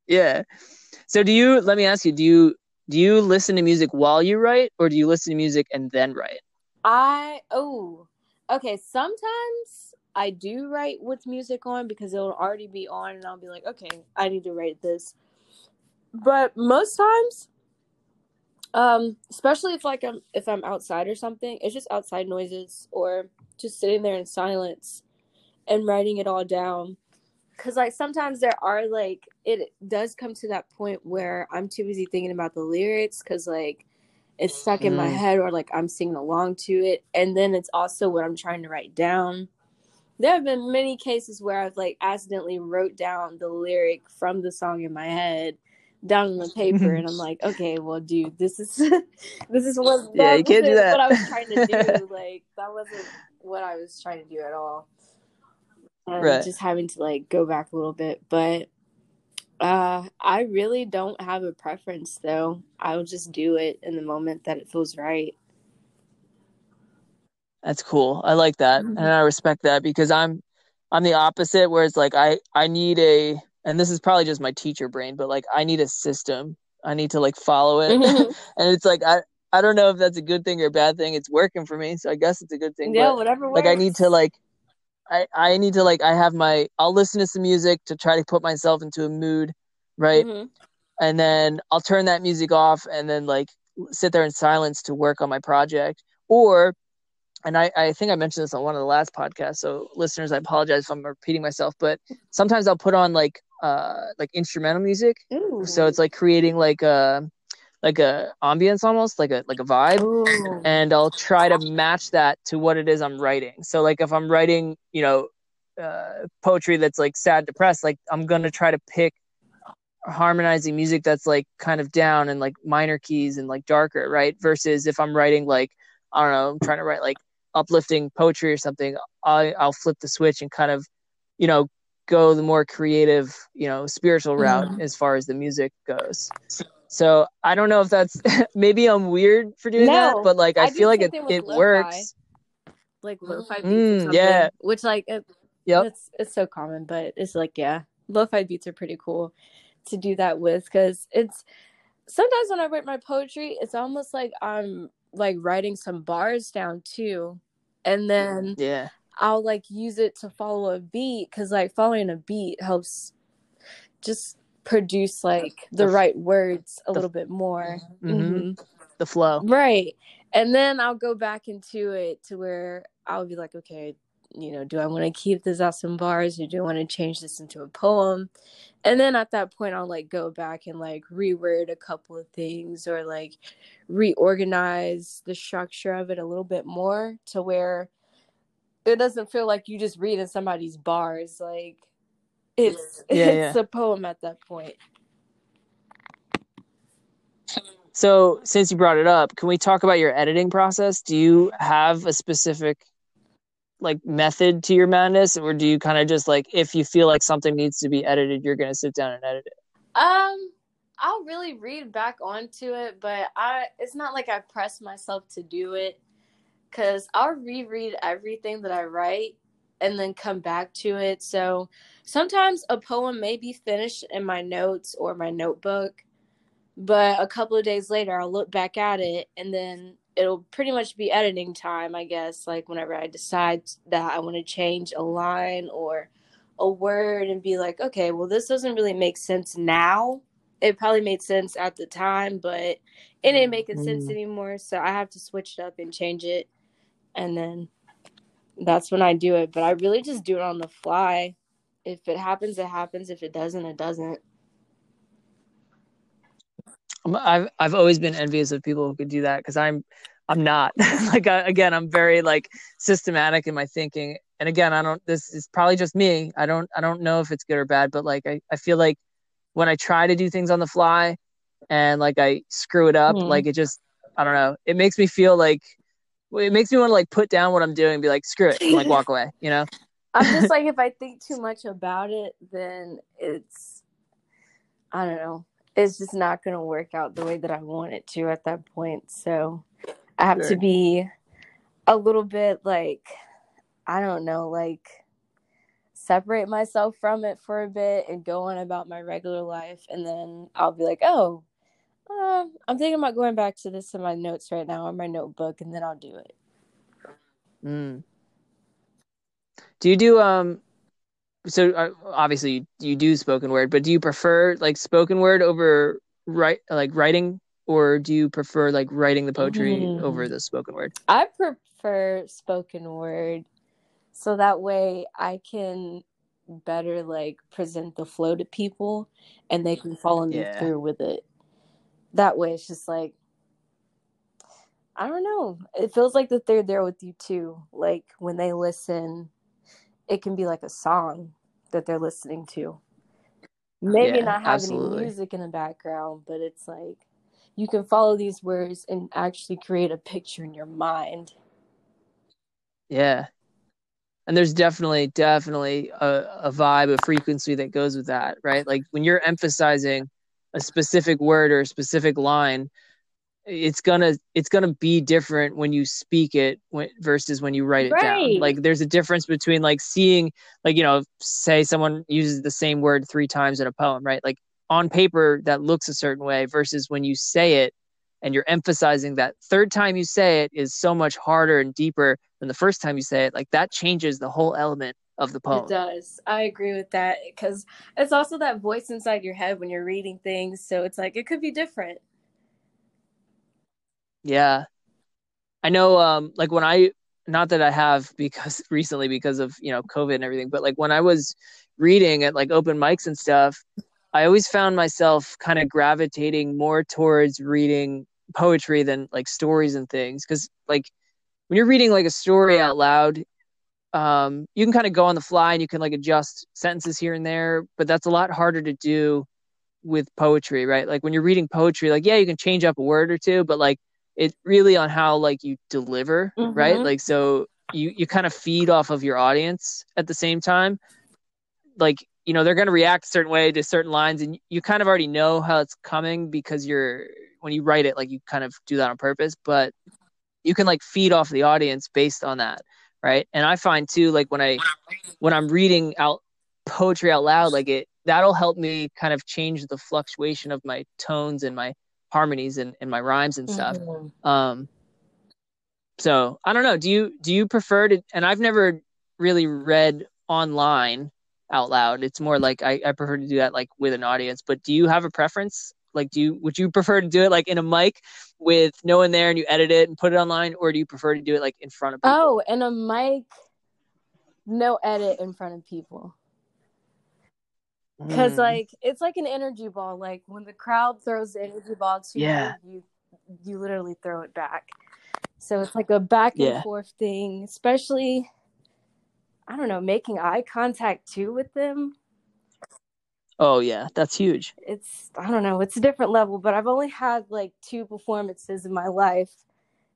Yeah. So do you let me ask you, do you do you listen to music while you write or do you listen to music and then write? I oh okay. Sometimes I do write with music on because it'll already be on, and I'll be like, okay, I need to write this. But most times, um, especially if like I'm if I'm outside or something, it's just outside noises or just sitting there in silence and writing it all down. Cause like sometimes there are like it does come to that point where I'm too busy thinking about the lyrics because like it's stuck in my Mm. head or like I'm singing along to it. And then it's also what I'm trying to write down. there have been many cases where I've like accidentally wrote down the lyric from the song in my head down on the paper and I'm like, okay, well dude, this is this is what yeah, you can't do that. what I was trying to do. like that wasn't what I was trying to do at all. And right. just having to like go back a little bit. But uh I really don't have a preference though. I'll just do it in the moment that it feels right. That's cool. I like that. Mm-hmm. And I respect that because I'm I'm the opposite where it's like I I need a and this is probably just my teacher brain, but like I need a system. I need to like follow it. Mm-hmm. and it's like I I don't know if that's a good thing or a bad thing. It's working for me, so I guess it's a good thing. Yeah, whatever. Works. Like I need to like I I need to like I have my I'll listen to some music to try to put myself into a mood, right? Mm-hmm. And then I'll turn that music off and then like sit there in silence to work on my project. Or and I, I think I mentioned this on one of the last podcasts. So listeners, I apologize if I'm repeating myself, but sometimes I'll put on like uh like instrumental music. Ooh. So it's like creating like a like a ambience almost like a like a vibe Ooh. and I'll try to match that to what it is I'm writing. So like if I'm writing, you know, uh, poetry that's like sad depressed, like I'm going to try to pick harmonizing music that's like kind of down and like minor keys and like darker, right? Versus if I'm writing like I don't know, I'm trying to write like uplifting poetry or something, I, I'll flip the switch and kind of, you know, go the more creative, you know, spiritual route mm-hmm. as far as the music goes. So I don't know if that's maybe I'm weird for doing no, that, but like I, I feel like it, it works. Like lo-fi beats mm, yeah. Which like it, yep. it's it's so common, but it's like yeah, lo-fi beats are pretty cool to do that with because it's sometimes when I write my poetry, it's almost like I'm like writing some bars down too and then yeah i'll like use it to follow a beat because like following a beat helps just produce like the, right words a the, little bit more mm-hmm. Mm-hmm. the flow right and then i'll go back into it to where i'll be like okay you know do i want to keep this out some bars or do i want to change this into a poem and then at that point i'll like go back and like reword a couple of things or like reorganize the structure of it a little bit more to where it doesn't feel like you just read in somebody's bars like it's yeah, it's yeah. a poem at that point. So since you brought it up can we talk about your editing process? Do you have a specific like method to your madness or do you kind of just like if you feel like something needs to be edited you're going to sit down and edit it? Um i'll really read back onto it but i it's not like i press myself to do it because i'll reread everything that i write and then come back to it so sometimes a poem may be finished in my notes or my notebook but a couple of days later i'll look back at it and then it'll pretty much be editing time, I guess. Like whenever I decide that I want to change a line or a word and be like, okay, well, this doesn't really make sense now. It probably made sense at the time, but it ain't making mm-hmm. sense anymore. So I have to switch it up and change it. And then that's when I do it. But I really just do it on the fly. If it happens, it happens. If it doesn't, it doesn't. I've I've always been envious of people who could do that because I'm I'm not like I, again I'm very like systematic in my thinking and again I don't this is probably just me I don't I don't know if it's good or bad but like I, I feel like when I try to do things on the fly and like I screw it up mm. like it just I don't know it makes me feel like it makes me want to like put down what I'm doing and be like screw it and like walk away you know I'm just like if I think too much about it then it's I don't know it's just not going to work out the way that I want it to at that point. So I have sure. to be a little bit like, I don't know, like separate myself from it for a bit and go on about my regular life. And then I'll be like, oh, uh, I'm thinking about going back to this in my notes right now or my notebook, and then I'll do it. Mm. Do you do um so uh, obviously you, you do spoken word, but do you prefer like spoken word over write like writing, or do you prefer like writing the poetry mm. over the spoken word? I prefer spoken word, so that way I can better like present the flow to people, and they can follow me yeah. through with it. That way, it's just like I don't know. It feels like that they're there with you too. Like when they listen it can be like a song that they're listening to. Maybe Yeah, not have absolutely. any music in the background, but it's like you can follow these words and actually create a picture in your mind. Yeah. And there's definitely, definitely a, a vibe, a frequency that goes with that, right? Like when you're emphasizing a specific word or a specific line, it's gonna it's gonna be different when you speak it when, versus when you write it Right. down. Like there's a difference between like seeing, like you know, say someone uses the same word three times in a poem, right? Like on paper that looks a certain way versus when you say it and you're emphasizing that third time you say it is so much harder and deeper than the first time you say it. Like that changes the whole element of the poem. It does. I agree with that because it's also that voice inside your head when you're reading things. So it's like it could be different. Yeah. I know um like when I not that I have because recently because of, you know, COVID and everything, but like when I was reading at like open mics and stuff, I always found myself kind of gravitating more towards reading poetry than like stories and things cuz like when you're reading like a story out loud, um you can kind of go on the fly and you can like adjust sentences here and there, but that's a lot harder to do with poetry, right? Like when you're reading poetry, like yeah, you can change up a word or two, but like it's really on how like you deliver, right? Mhm. Like so you you kind of feed off of your audience at the same time. Like, you know, they're going to react a certain way to certain lines and you kind of already know how it's coming because you're when you write it like you kind of do that on purpose, but you can like feed off the audience based on that, right? And I find too like when I when I'm reading out poetry out loud like it that'll help me kind of change the fluctuation of my tones and my harmonies and, and my rhymes and stuff Mhm. um so i don't know do you do you prefer to and i've never really read online out loud it's more like I, I prefer to do that like with an audience but do you have a preference like do you would you prefer to do it like in a mic with no one there and you edit it and put it online or do you prefer to do it like in front of people Oh, in a mic, no edit in front of people. Because Mm. like it's like an energy ball. Like when the crowd throws the energy ball to Yeah. you, you you literally throw it back. So it's like a back and Yeah. forth thing, especially I don't know, making eye contact too with them. Oh yeah that's huge It's I don't know, it's a different level, but I've only had like two performances in my life.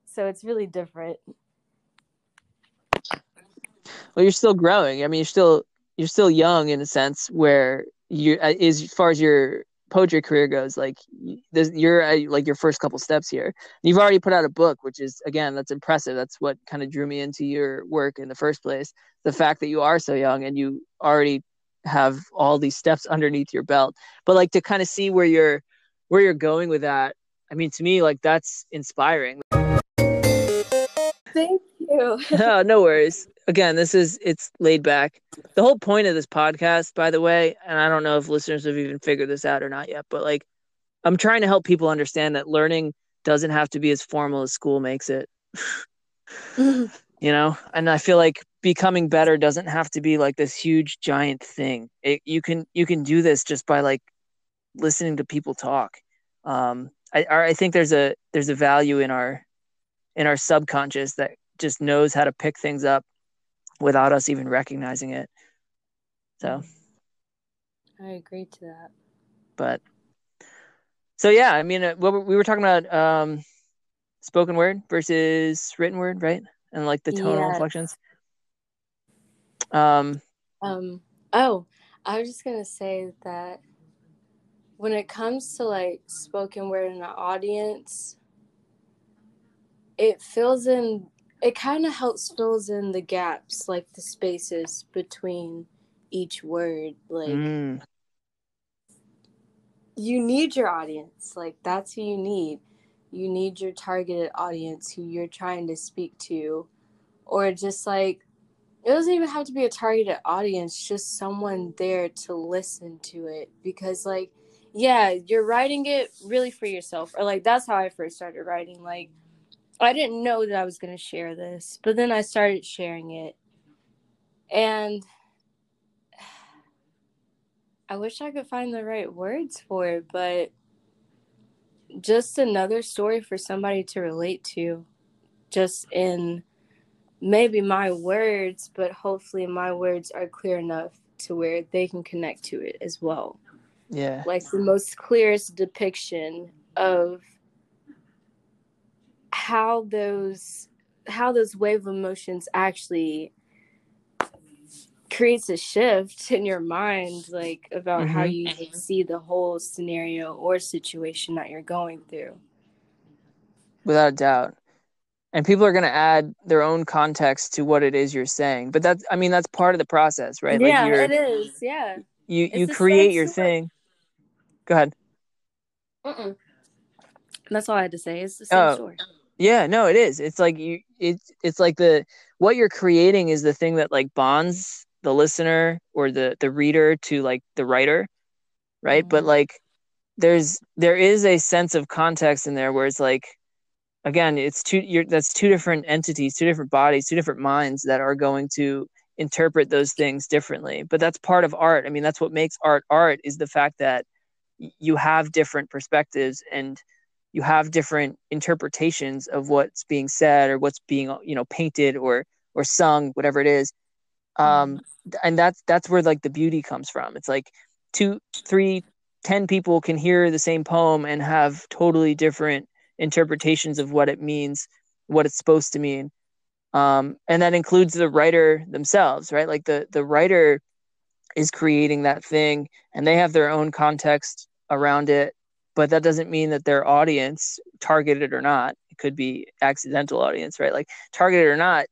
So it's really different. well you're still growing i mean you're still you're still young in a sense where you uh, as far as your poetry career goes like there's you're at, like your first couple steps here you've already put out a book which is again that's impressive that's what kind of drew me into your work in the first place the fact that you are so young and you already have all these steps underneath your belt but like to kind of see where you're where you're going with that i mean to me like that's inspiring Thank you. no, no worries. Again, this is it's laid back. The whole point of this podcast, by the way, and I don't know if listeners have even figured this out or not yet, but like I'm trying to help people understand that learning doesn't have to be as formal as school makes it. you know? And I feel like becoming better doesn't have to be like this huge giant thing. It, you can you can do this just by like listening to people talk. Um I I think there's a there's a value in our in our subconscious that just knows how to pick things up without us even recognizing it. So, I agree to that. but so yeah, I mean, uh, what we- we were talking about um, spoken word versus written word, right? And like the tonal Yes. inflections. Um, Um, oh, I was just gonna say that when it comes to like spoken word in an audience, it fills in. It kind of helps fills in the gaps, like the spaces between each word. Like mm, you need your audience. Like that's who you need. You need your targeted audience who you're trying to speak to, or just like it doesn't even have to be a targeted audience, just someone there to listen to it. Because like, yeah, you're writing it really for yourself, or like that's how I first started writing. Like, I didn't know that I was gonna share this, but then I started sharing it, and I wish I could find the right words for it, but just another story for somebody to relate to, just in maybe my words, but hopefully my words are clear enough to where they can connect to it as well. Yeah. Like the most clearest depiction of how those how those wave emotions actually creates a shift in your mind like about mm-hmm. how you see the whole scenario or situation that you're going through without a doubt and people are going to add their own context to what it is you're saying. But that's i mean that's part of the process right? Yeah like it is. Yeah. You it's you create your thing. Go ahead. Mm-mm. that's all i had to say. It's the same oh. story. Yeah no it is. It's like you it's it's like the what you're creating is the thing that like bonds the listener or the the reader to like the writer right? Mm-hmm. but like there's there is a sense of context in there where it's like again it's two you're that's two different entities two different bodies two different minds that are going to interpret those things differently. But that's part of art. I mean that's what makes art art is the fact that you have different perspectives and you have different interpretations of what's being said or what's being you know painted or or sung whatever it is. Um mm-hmm. and that's that's where like the beauty comes from. It's like two three ten people can hear the same poem and have totally different interpretations of what it means what it's supposed to mean. Um and that includes the writer themselves right? Like the the writer is creating that thing and they have their own context around it but that doesn't mean that their audience targeted or not it could be accidental audience right? Like targeted or not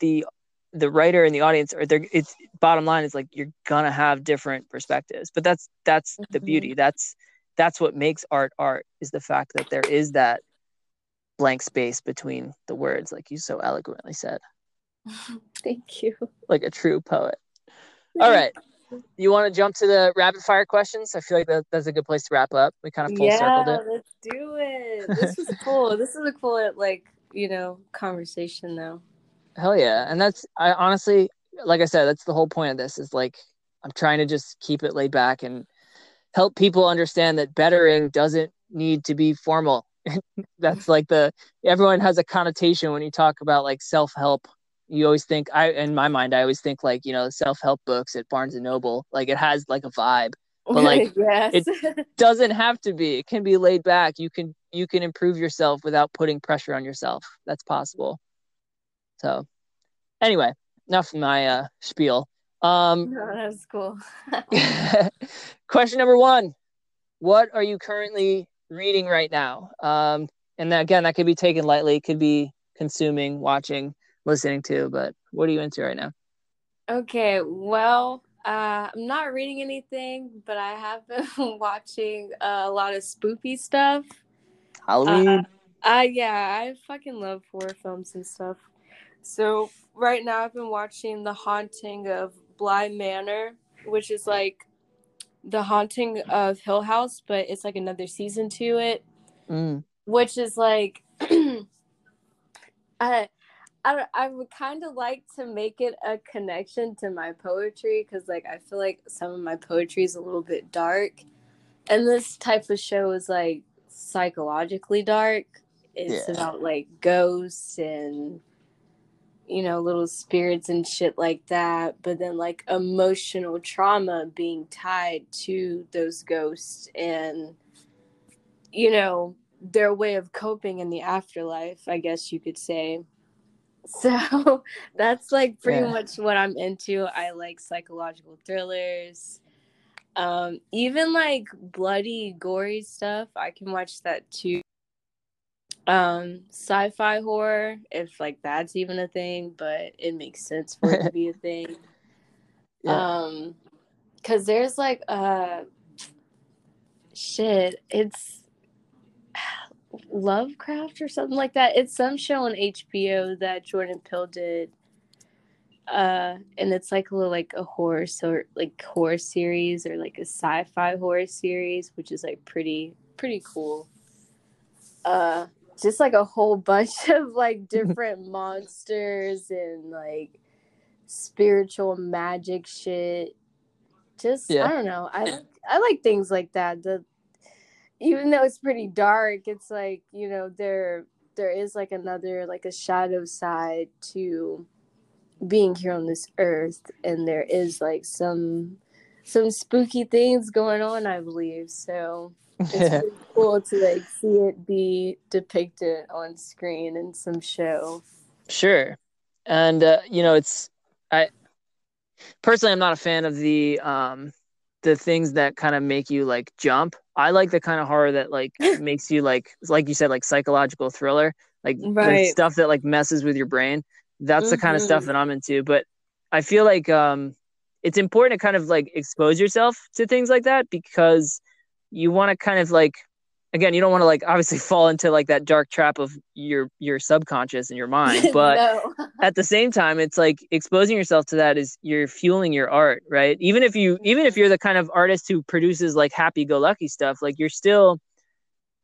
the the writer and the audience or they're it's bottom line is like you're gonna have different perspectives but that's that's mm-hmm. the beauty. That's that's what makes art art is the fact that there is that blank space between the words like you so eloquently said. Thank you. Like a true poet. All right. You want to jump to the rapid fire questions? I feel like that, that's a good place to wrap up. We kind of full yeah, circled it. let's do it. This was cool. This is a cool like you know conversation though. Hell yeah. And that's I honestly like I said, that's the whole point of this is like I'm trying to just keep it laid back and help people understand that bettering doesn't need to be formal. that's like the everyone has a connotation when you talk about like self-help. You always think I in my mind I always think like, you know, self-help books at Barnes and Noble, like it has like a vibe. But like yes. it doesn't have to be. It can be laid back. You can you can improve yourself without putting pressure on yourself. That's possible. So, anyway, enough of my uh, spiel. Um, no, that was cool. question number one: What are you currently reading right now? Um, and that, again, that could be taken lightly. It could be consuming, watching, listening to. But what are you into right now? Okay, well, uh, I'm not reading anything, but I have been watching uh, a lot of spoopy stuff. Halloween. Uh, uh, yeah, I fucking love horror films and stuff. So right now I've been watching The Haunting of Bly Manor, which is like The Haunting of Hill House, but it's like another season to it. Mm. Which is like I I, I would kind of like to make it a connection to my poetry because like I feel like some of my poetry is a little bit dark and this type of show is like psychologically dark it's yeah. about like ghosts and you know, little spirits and shit like that, but then like emotional trauma being tied to those ghosts and, you know, their way of coping in the afterlife, I guess you could say. So that's like pretty yeah. much what I'm into. I like psychological thrillers. Um, even like bloody, gory stuff, I can watch that too um sci-fi horror if like that's even a thing but it makes sense for it to be a thing. Yeah. um because there's like uh shit it's lovecraft or something like that. It's some show on hbo that Jordan Peele did uh and it's like a little like a horror so like horror series or like a sci-fi horror series which is like pretty pretty cool. Uh just like a whole bunch of like mm-hmm. different monsters and like spiritual magic shit. Just yeah. I don't know. I I like things like that. The even though it's pretty dark, it's like, you know, they're there is like another like a shadow side to being here on this earth and there is like some some spooky things going on i believe so it's really cool to like see it be depicted on screen in some show Sure. And uh, you know, it's I personally I'm not a fan of the um the things that kind of make you like jump. I like the kind of horror that like makes you like like you said like psychological thriller, like Right. stuff that like messes with your brain. That's the kind of stuff Mhm. that I'm into, but I feel like um it's important to kind of like expose yourself to things like that because you want to kind of like again, you don't want to like obviously fall into like that dark trap of your your subconscious and your mind, but at the same time it's like exposing yourself to that is you're fueling your art right? Even if you even if you're the kind of artist who produces like happy go lucky stuff like you're still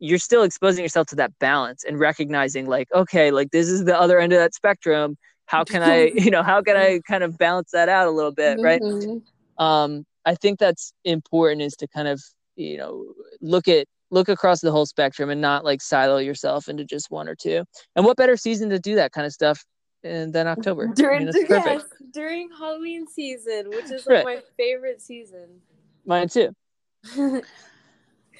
you're still exposing yourself to that balance and recognizing like okay like this is the other end of that spectrum. How can i you know how can i kind of balance that out a little bit right? Mhm. um i think that's important is to kind of you know look at look across the whole spectrum and not like silo yourself into just one or two. And what better season to do that kind of stuff and than october? I during mean, perfect. yes, during halloween season which is Right. my favorite season. Mine too. All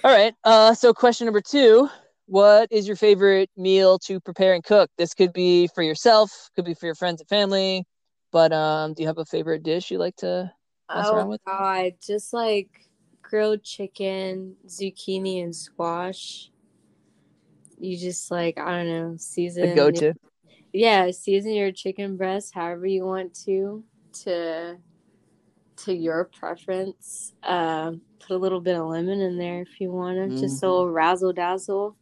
right uh so question number two what is your favorite meal to prepare and cook? This could be for yourself could be for your friends and family but um do you have a favorite dish you like to mess oh around with? god just like grilled chicken zucchini and squash. You just like i don't know season the go-to? Yeah season your chicken breast however you want to to to your preference. Uh put a little bit of lemon in there if you want to just a little razzle dazzle.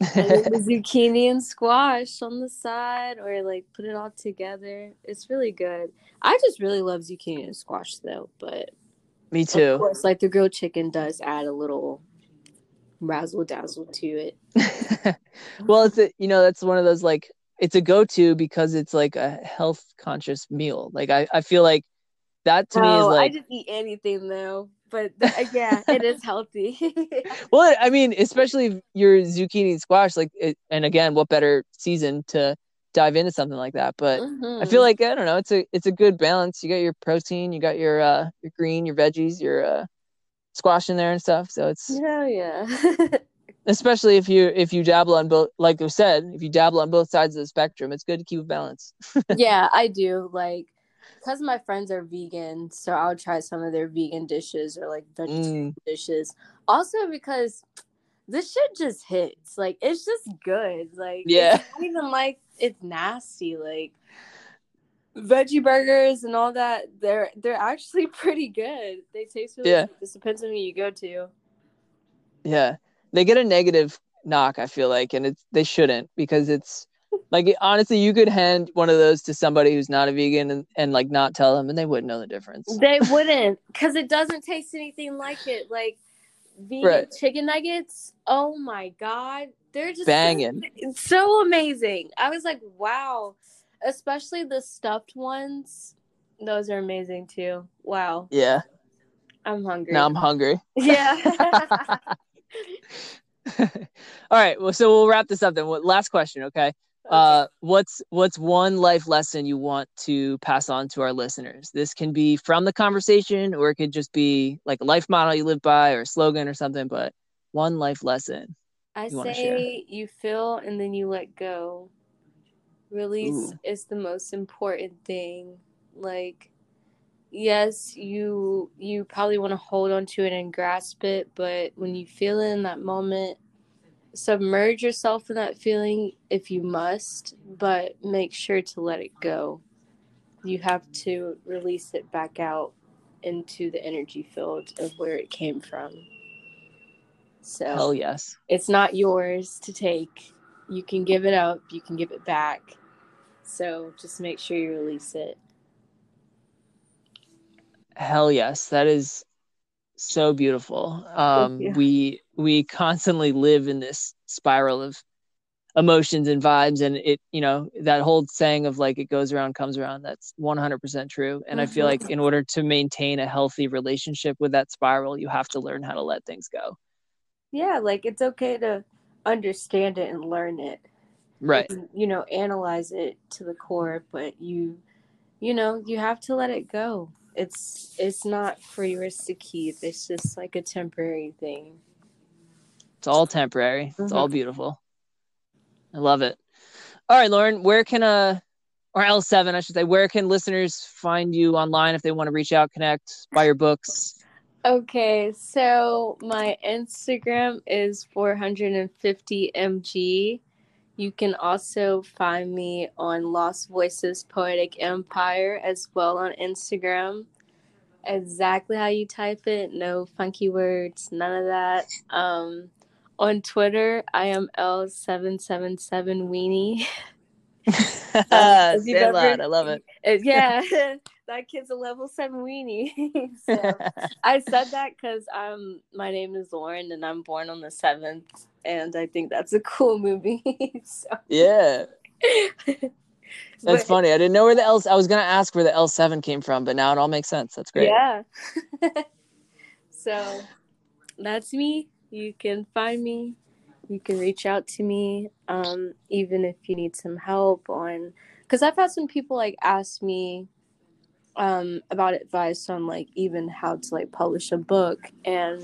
And the zucchini and squash on the side or like put it all together. It's really good. I just really love zucchini and squash though but me too. of course like the grilled chicken does add a little razzle dazzle to it well it's a, you know that's one of those like it's a go-to because it's like a health conscious meal like i, I feel like that to me is like I just eat anything though. But th- uh, yeah, it is healthy. well i mean especially if your zucchini and squash like it, and again what better season to dive into something like that but i Mhm. feel like i don't know it's a it's a good balance you got your protein you got your uh your green your veggies your uh squash in there and stuff so it's Hell yeah. especially if you if you dabble on both like we said if you dabble on both sides of the spectrum it's good to keep a balance yeah, I do. Like, because my friends are vegan, so I'll try some of their vegan dishes or like vegetarian Mm, dishes. Also, because this shit just hits. Like, it's just good. Like, Yeah. not even like it's nasty. Like, veggie burgers and all that, they're they're actually pretty good. They taste really Yeah. good. Just depends on who you go to. yeah they get a negative knock i feel like and it's they shouldn't because it's like honestly you could hand one of those to somebody who's not a vegan and, and like not tell them and they wouldn't know the difference They wouldn't, because it doesn't taste anything like it. Like vegan Right. chicken nuggets. Oh my god, they're just Banging. It's so amazing. I was like, wow. Especially the stuffed ones. Those are amazing too. Wow, yeah I'm hungry. now i'm hungry yeah. all right well so we'll wrap this up then last question okay uh what's what's one life lesson you want to pass on to our listeners this can be from the conversation or it could just be like a life model you live by or a slogan or something but one life lesson I you say you feel and then you let go. Release Ooh. is the most important thing. Like yes, you you probably want to hold on to it and grasp it, but when you feel it in that moment, submerge yourself in that feeling if you must, but make sure to let it go. You have to release it back out into the energy field of where it came from. So hell yes it's not yours to take. You can give it up, you can give it back. So just make sure you release it. Hell yes, that is so beautiful. Um, we we constantly live in this spiral of emotions and vibes, and it you know that whole saying of like it goes around comes around. That's one hundred percent true. And I feel like in order to maintain a healthy relationship with that spiral, you have to learn how to let things go. Yeah, like it's okay to understand it and learn it. right and, you know analyze it to the core but you you know you have to let it go it's it's not for yours to keep. It's just like a temporary thing. It's all temporary. It's Mhm. all beautiful. I love it. All right lauren where can uh or l7 i should say. Where can listeners find you online if they want to reach out connect buy your books? Okay so my instagram is 450 mg you can also find me on lost voices poetic empire as well on instagram. Exactly how you type it. No funky words none of that. Um on twitter i am l777 weenie. Uh, if you've Sandlot, i love it. Uh, yeah. That kid's a level 7 weenie. So I said that because um my name is Lauren and I'm born on the seventh, and I think that's a cool movie. so, yeah that's but, funny i didn't know where the l i was gonna ask where the l7 came from but now it all makes sense that's great Yeah. so that's me. You can find me. You can reach out to me, um, even if you need some help on, because I've had some people like ask me um, about advice on like even how to like publish a book, and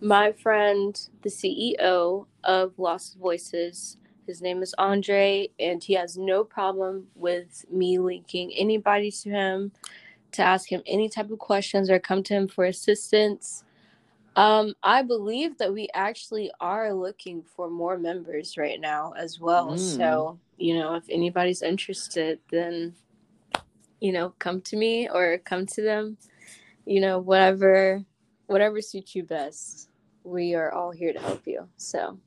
my friend, the CEO of Lost Voices, his name is Andre, and he has no problem with me linking anybody to him to ask him any type of questions or come to him for assistance. Um, I believe that we actually are looking for more members right now as well. Mm. So, you know, if anybody's interested, then, you know, come to me or come to them. You know, whatever whatever suits you best. We are all here to help you. So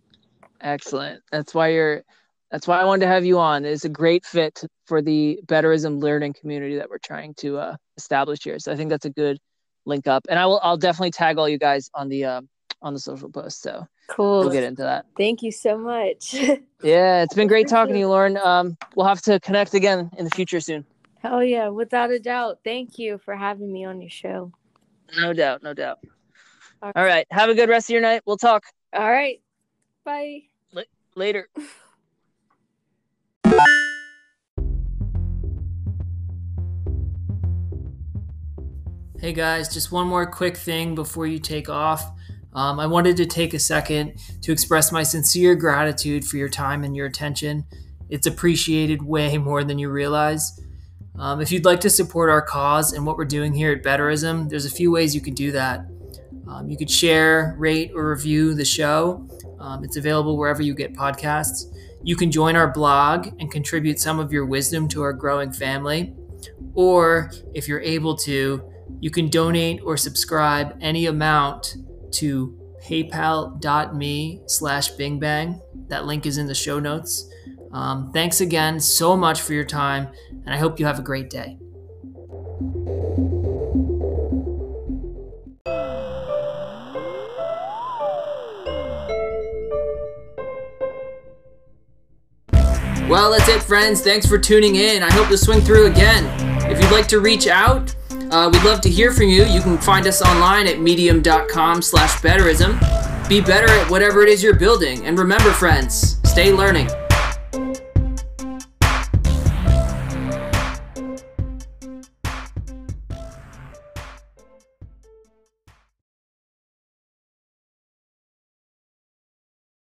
Excellent. That's why you're. That's why I wanted to have you on. It's a great fit for the Betterism learning community that we're trying to uh, establish here. So I think that's a good link up, and I will. I'll definitely tag all you guys on the uh, on the social post. So cool. we'll get into that. Thank you so much. Yeah, it's been great talking to you, Lauren. Um, we'll have to connect again in the future soon. Hell yeah, without a doubt. Thank you for having me on your show. No doubt. No doubt. All All right. Have a good rest of your night. We'll talk All right. Bye. later. Hey guys, just one more quick thing before you take off. Um, I wanted to take a second to express my sincere gratitude for your time and your attention. It's appreciated way more than you realize. Um, if you'd like to support our cause and what we're doing here at Betterism, there's a few ways you can do that. Um, you could share, rate, or review the show. Um, it's available wherever you get podcasts. You can join our blog and contribute some of your wisdom to our growing family. Or if you're able to, you can donate or subscribe any amount to paypal.me slash bingbang. That link is in the show notes. Um, thanks again so much for your time, and I hope you have a great day. Well, that's it, friends. Thanks for tuning in. I hope to swing through again. If you'd like to reach out, uh, we'd love to hear from you. You can find us online at medium.com slash betterism. Be better at whatever it is you're building. And remember, friends, stay learning.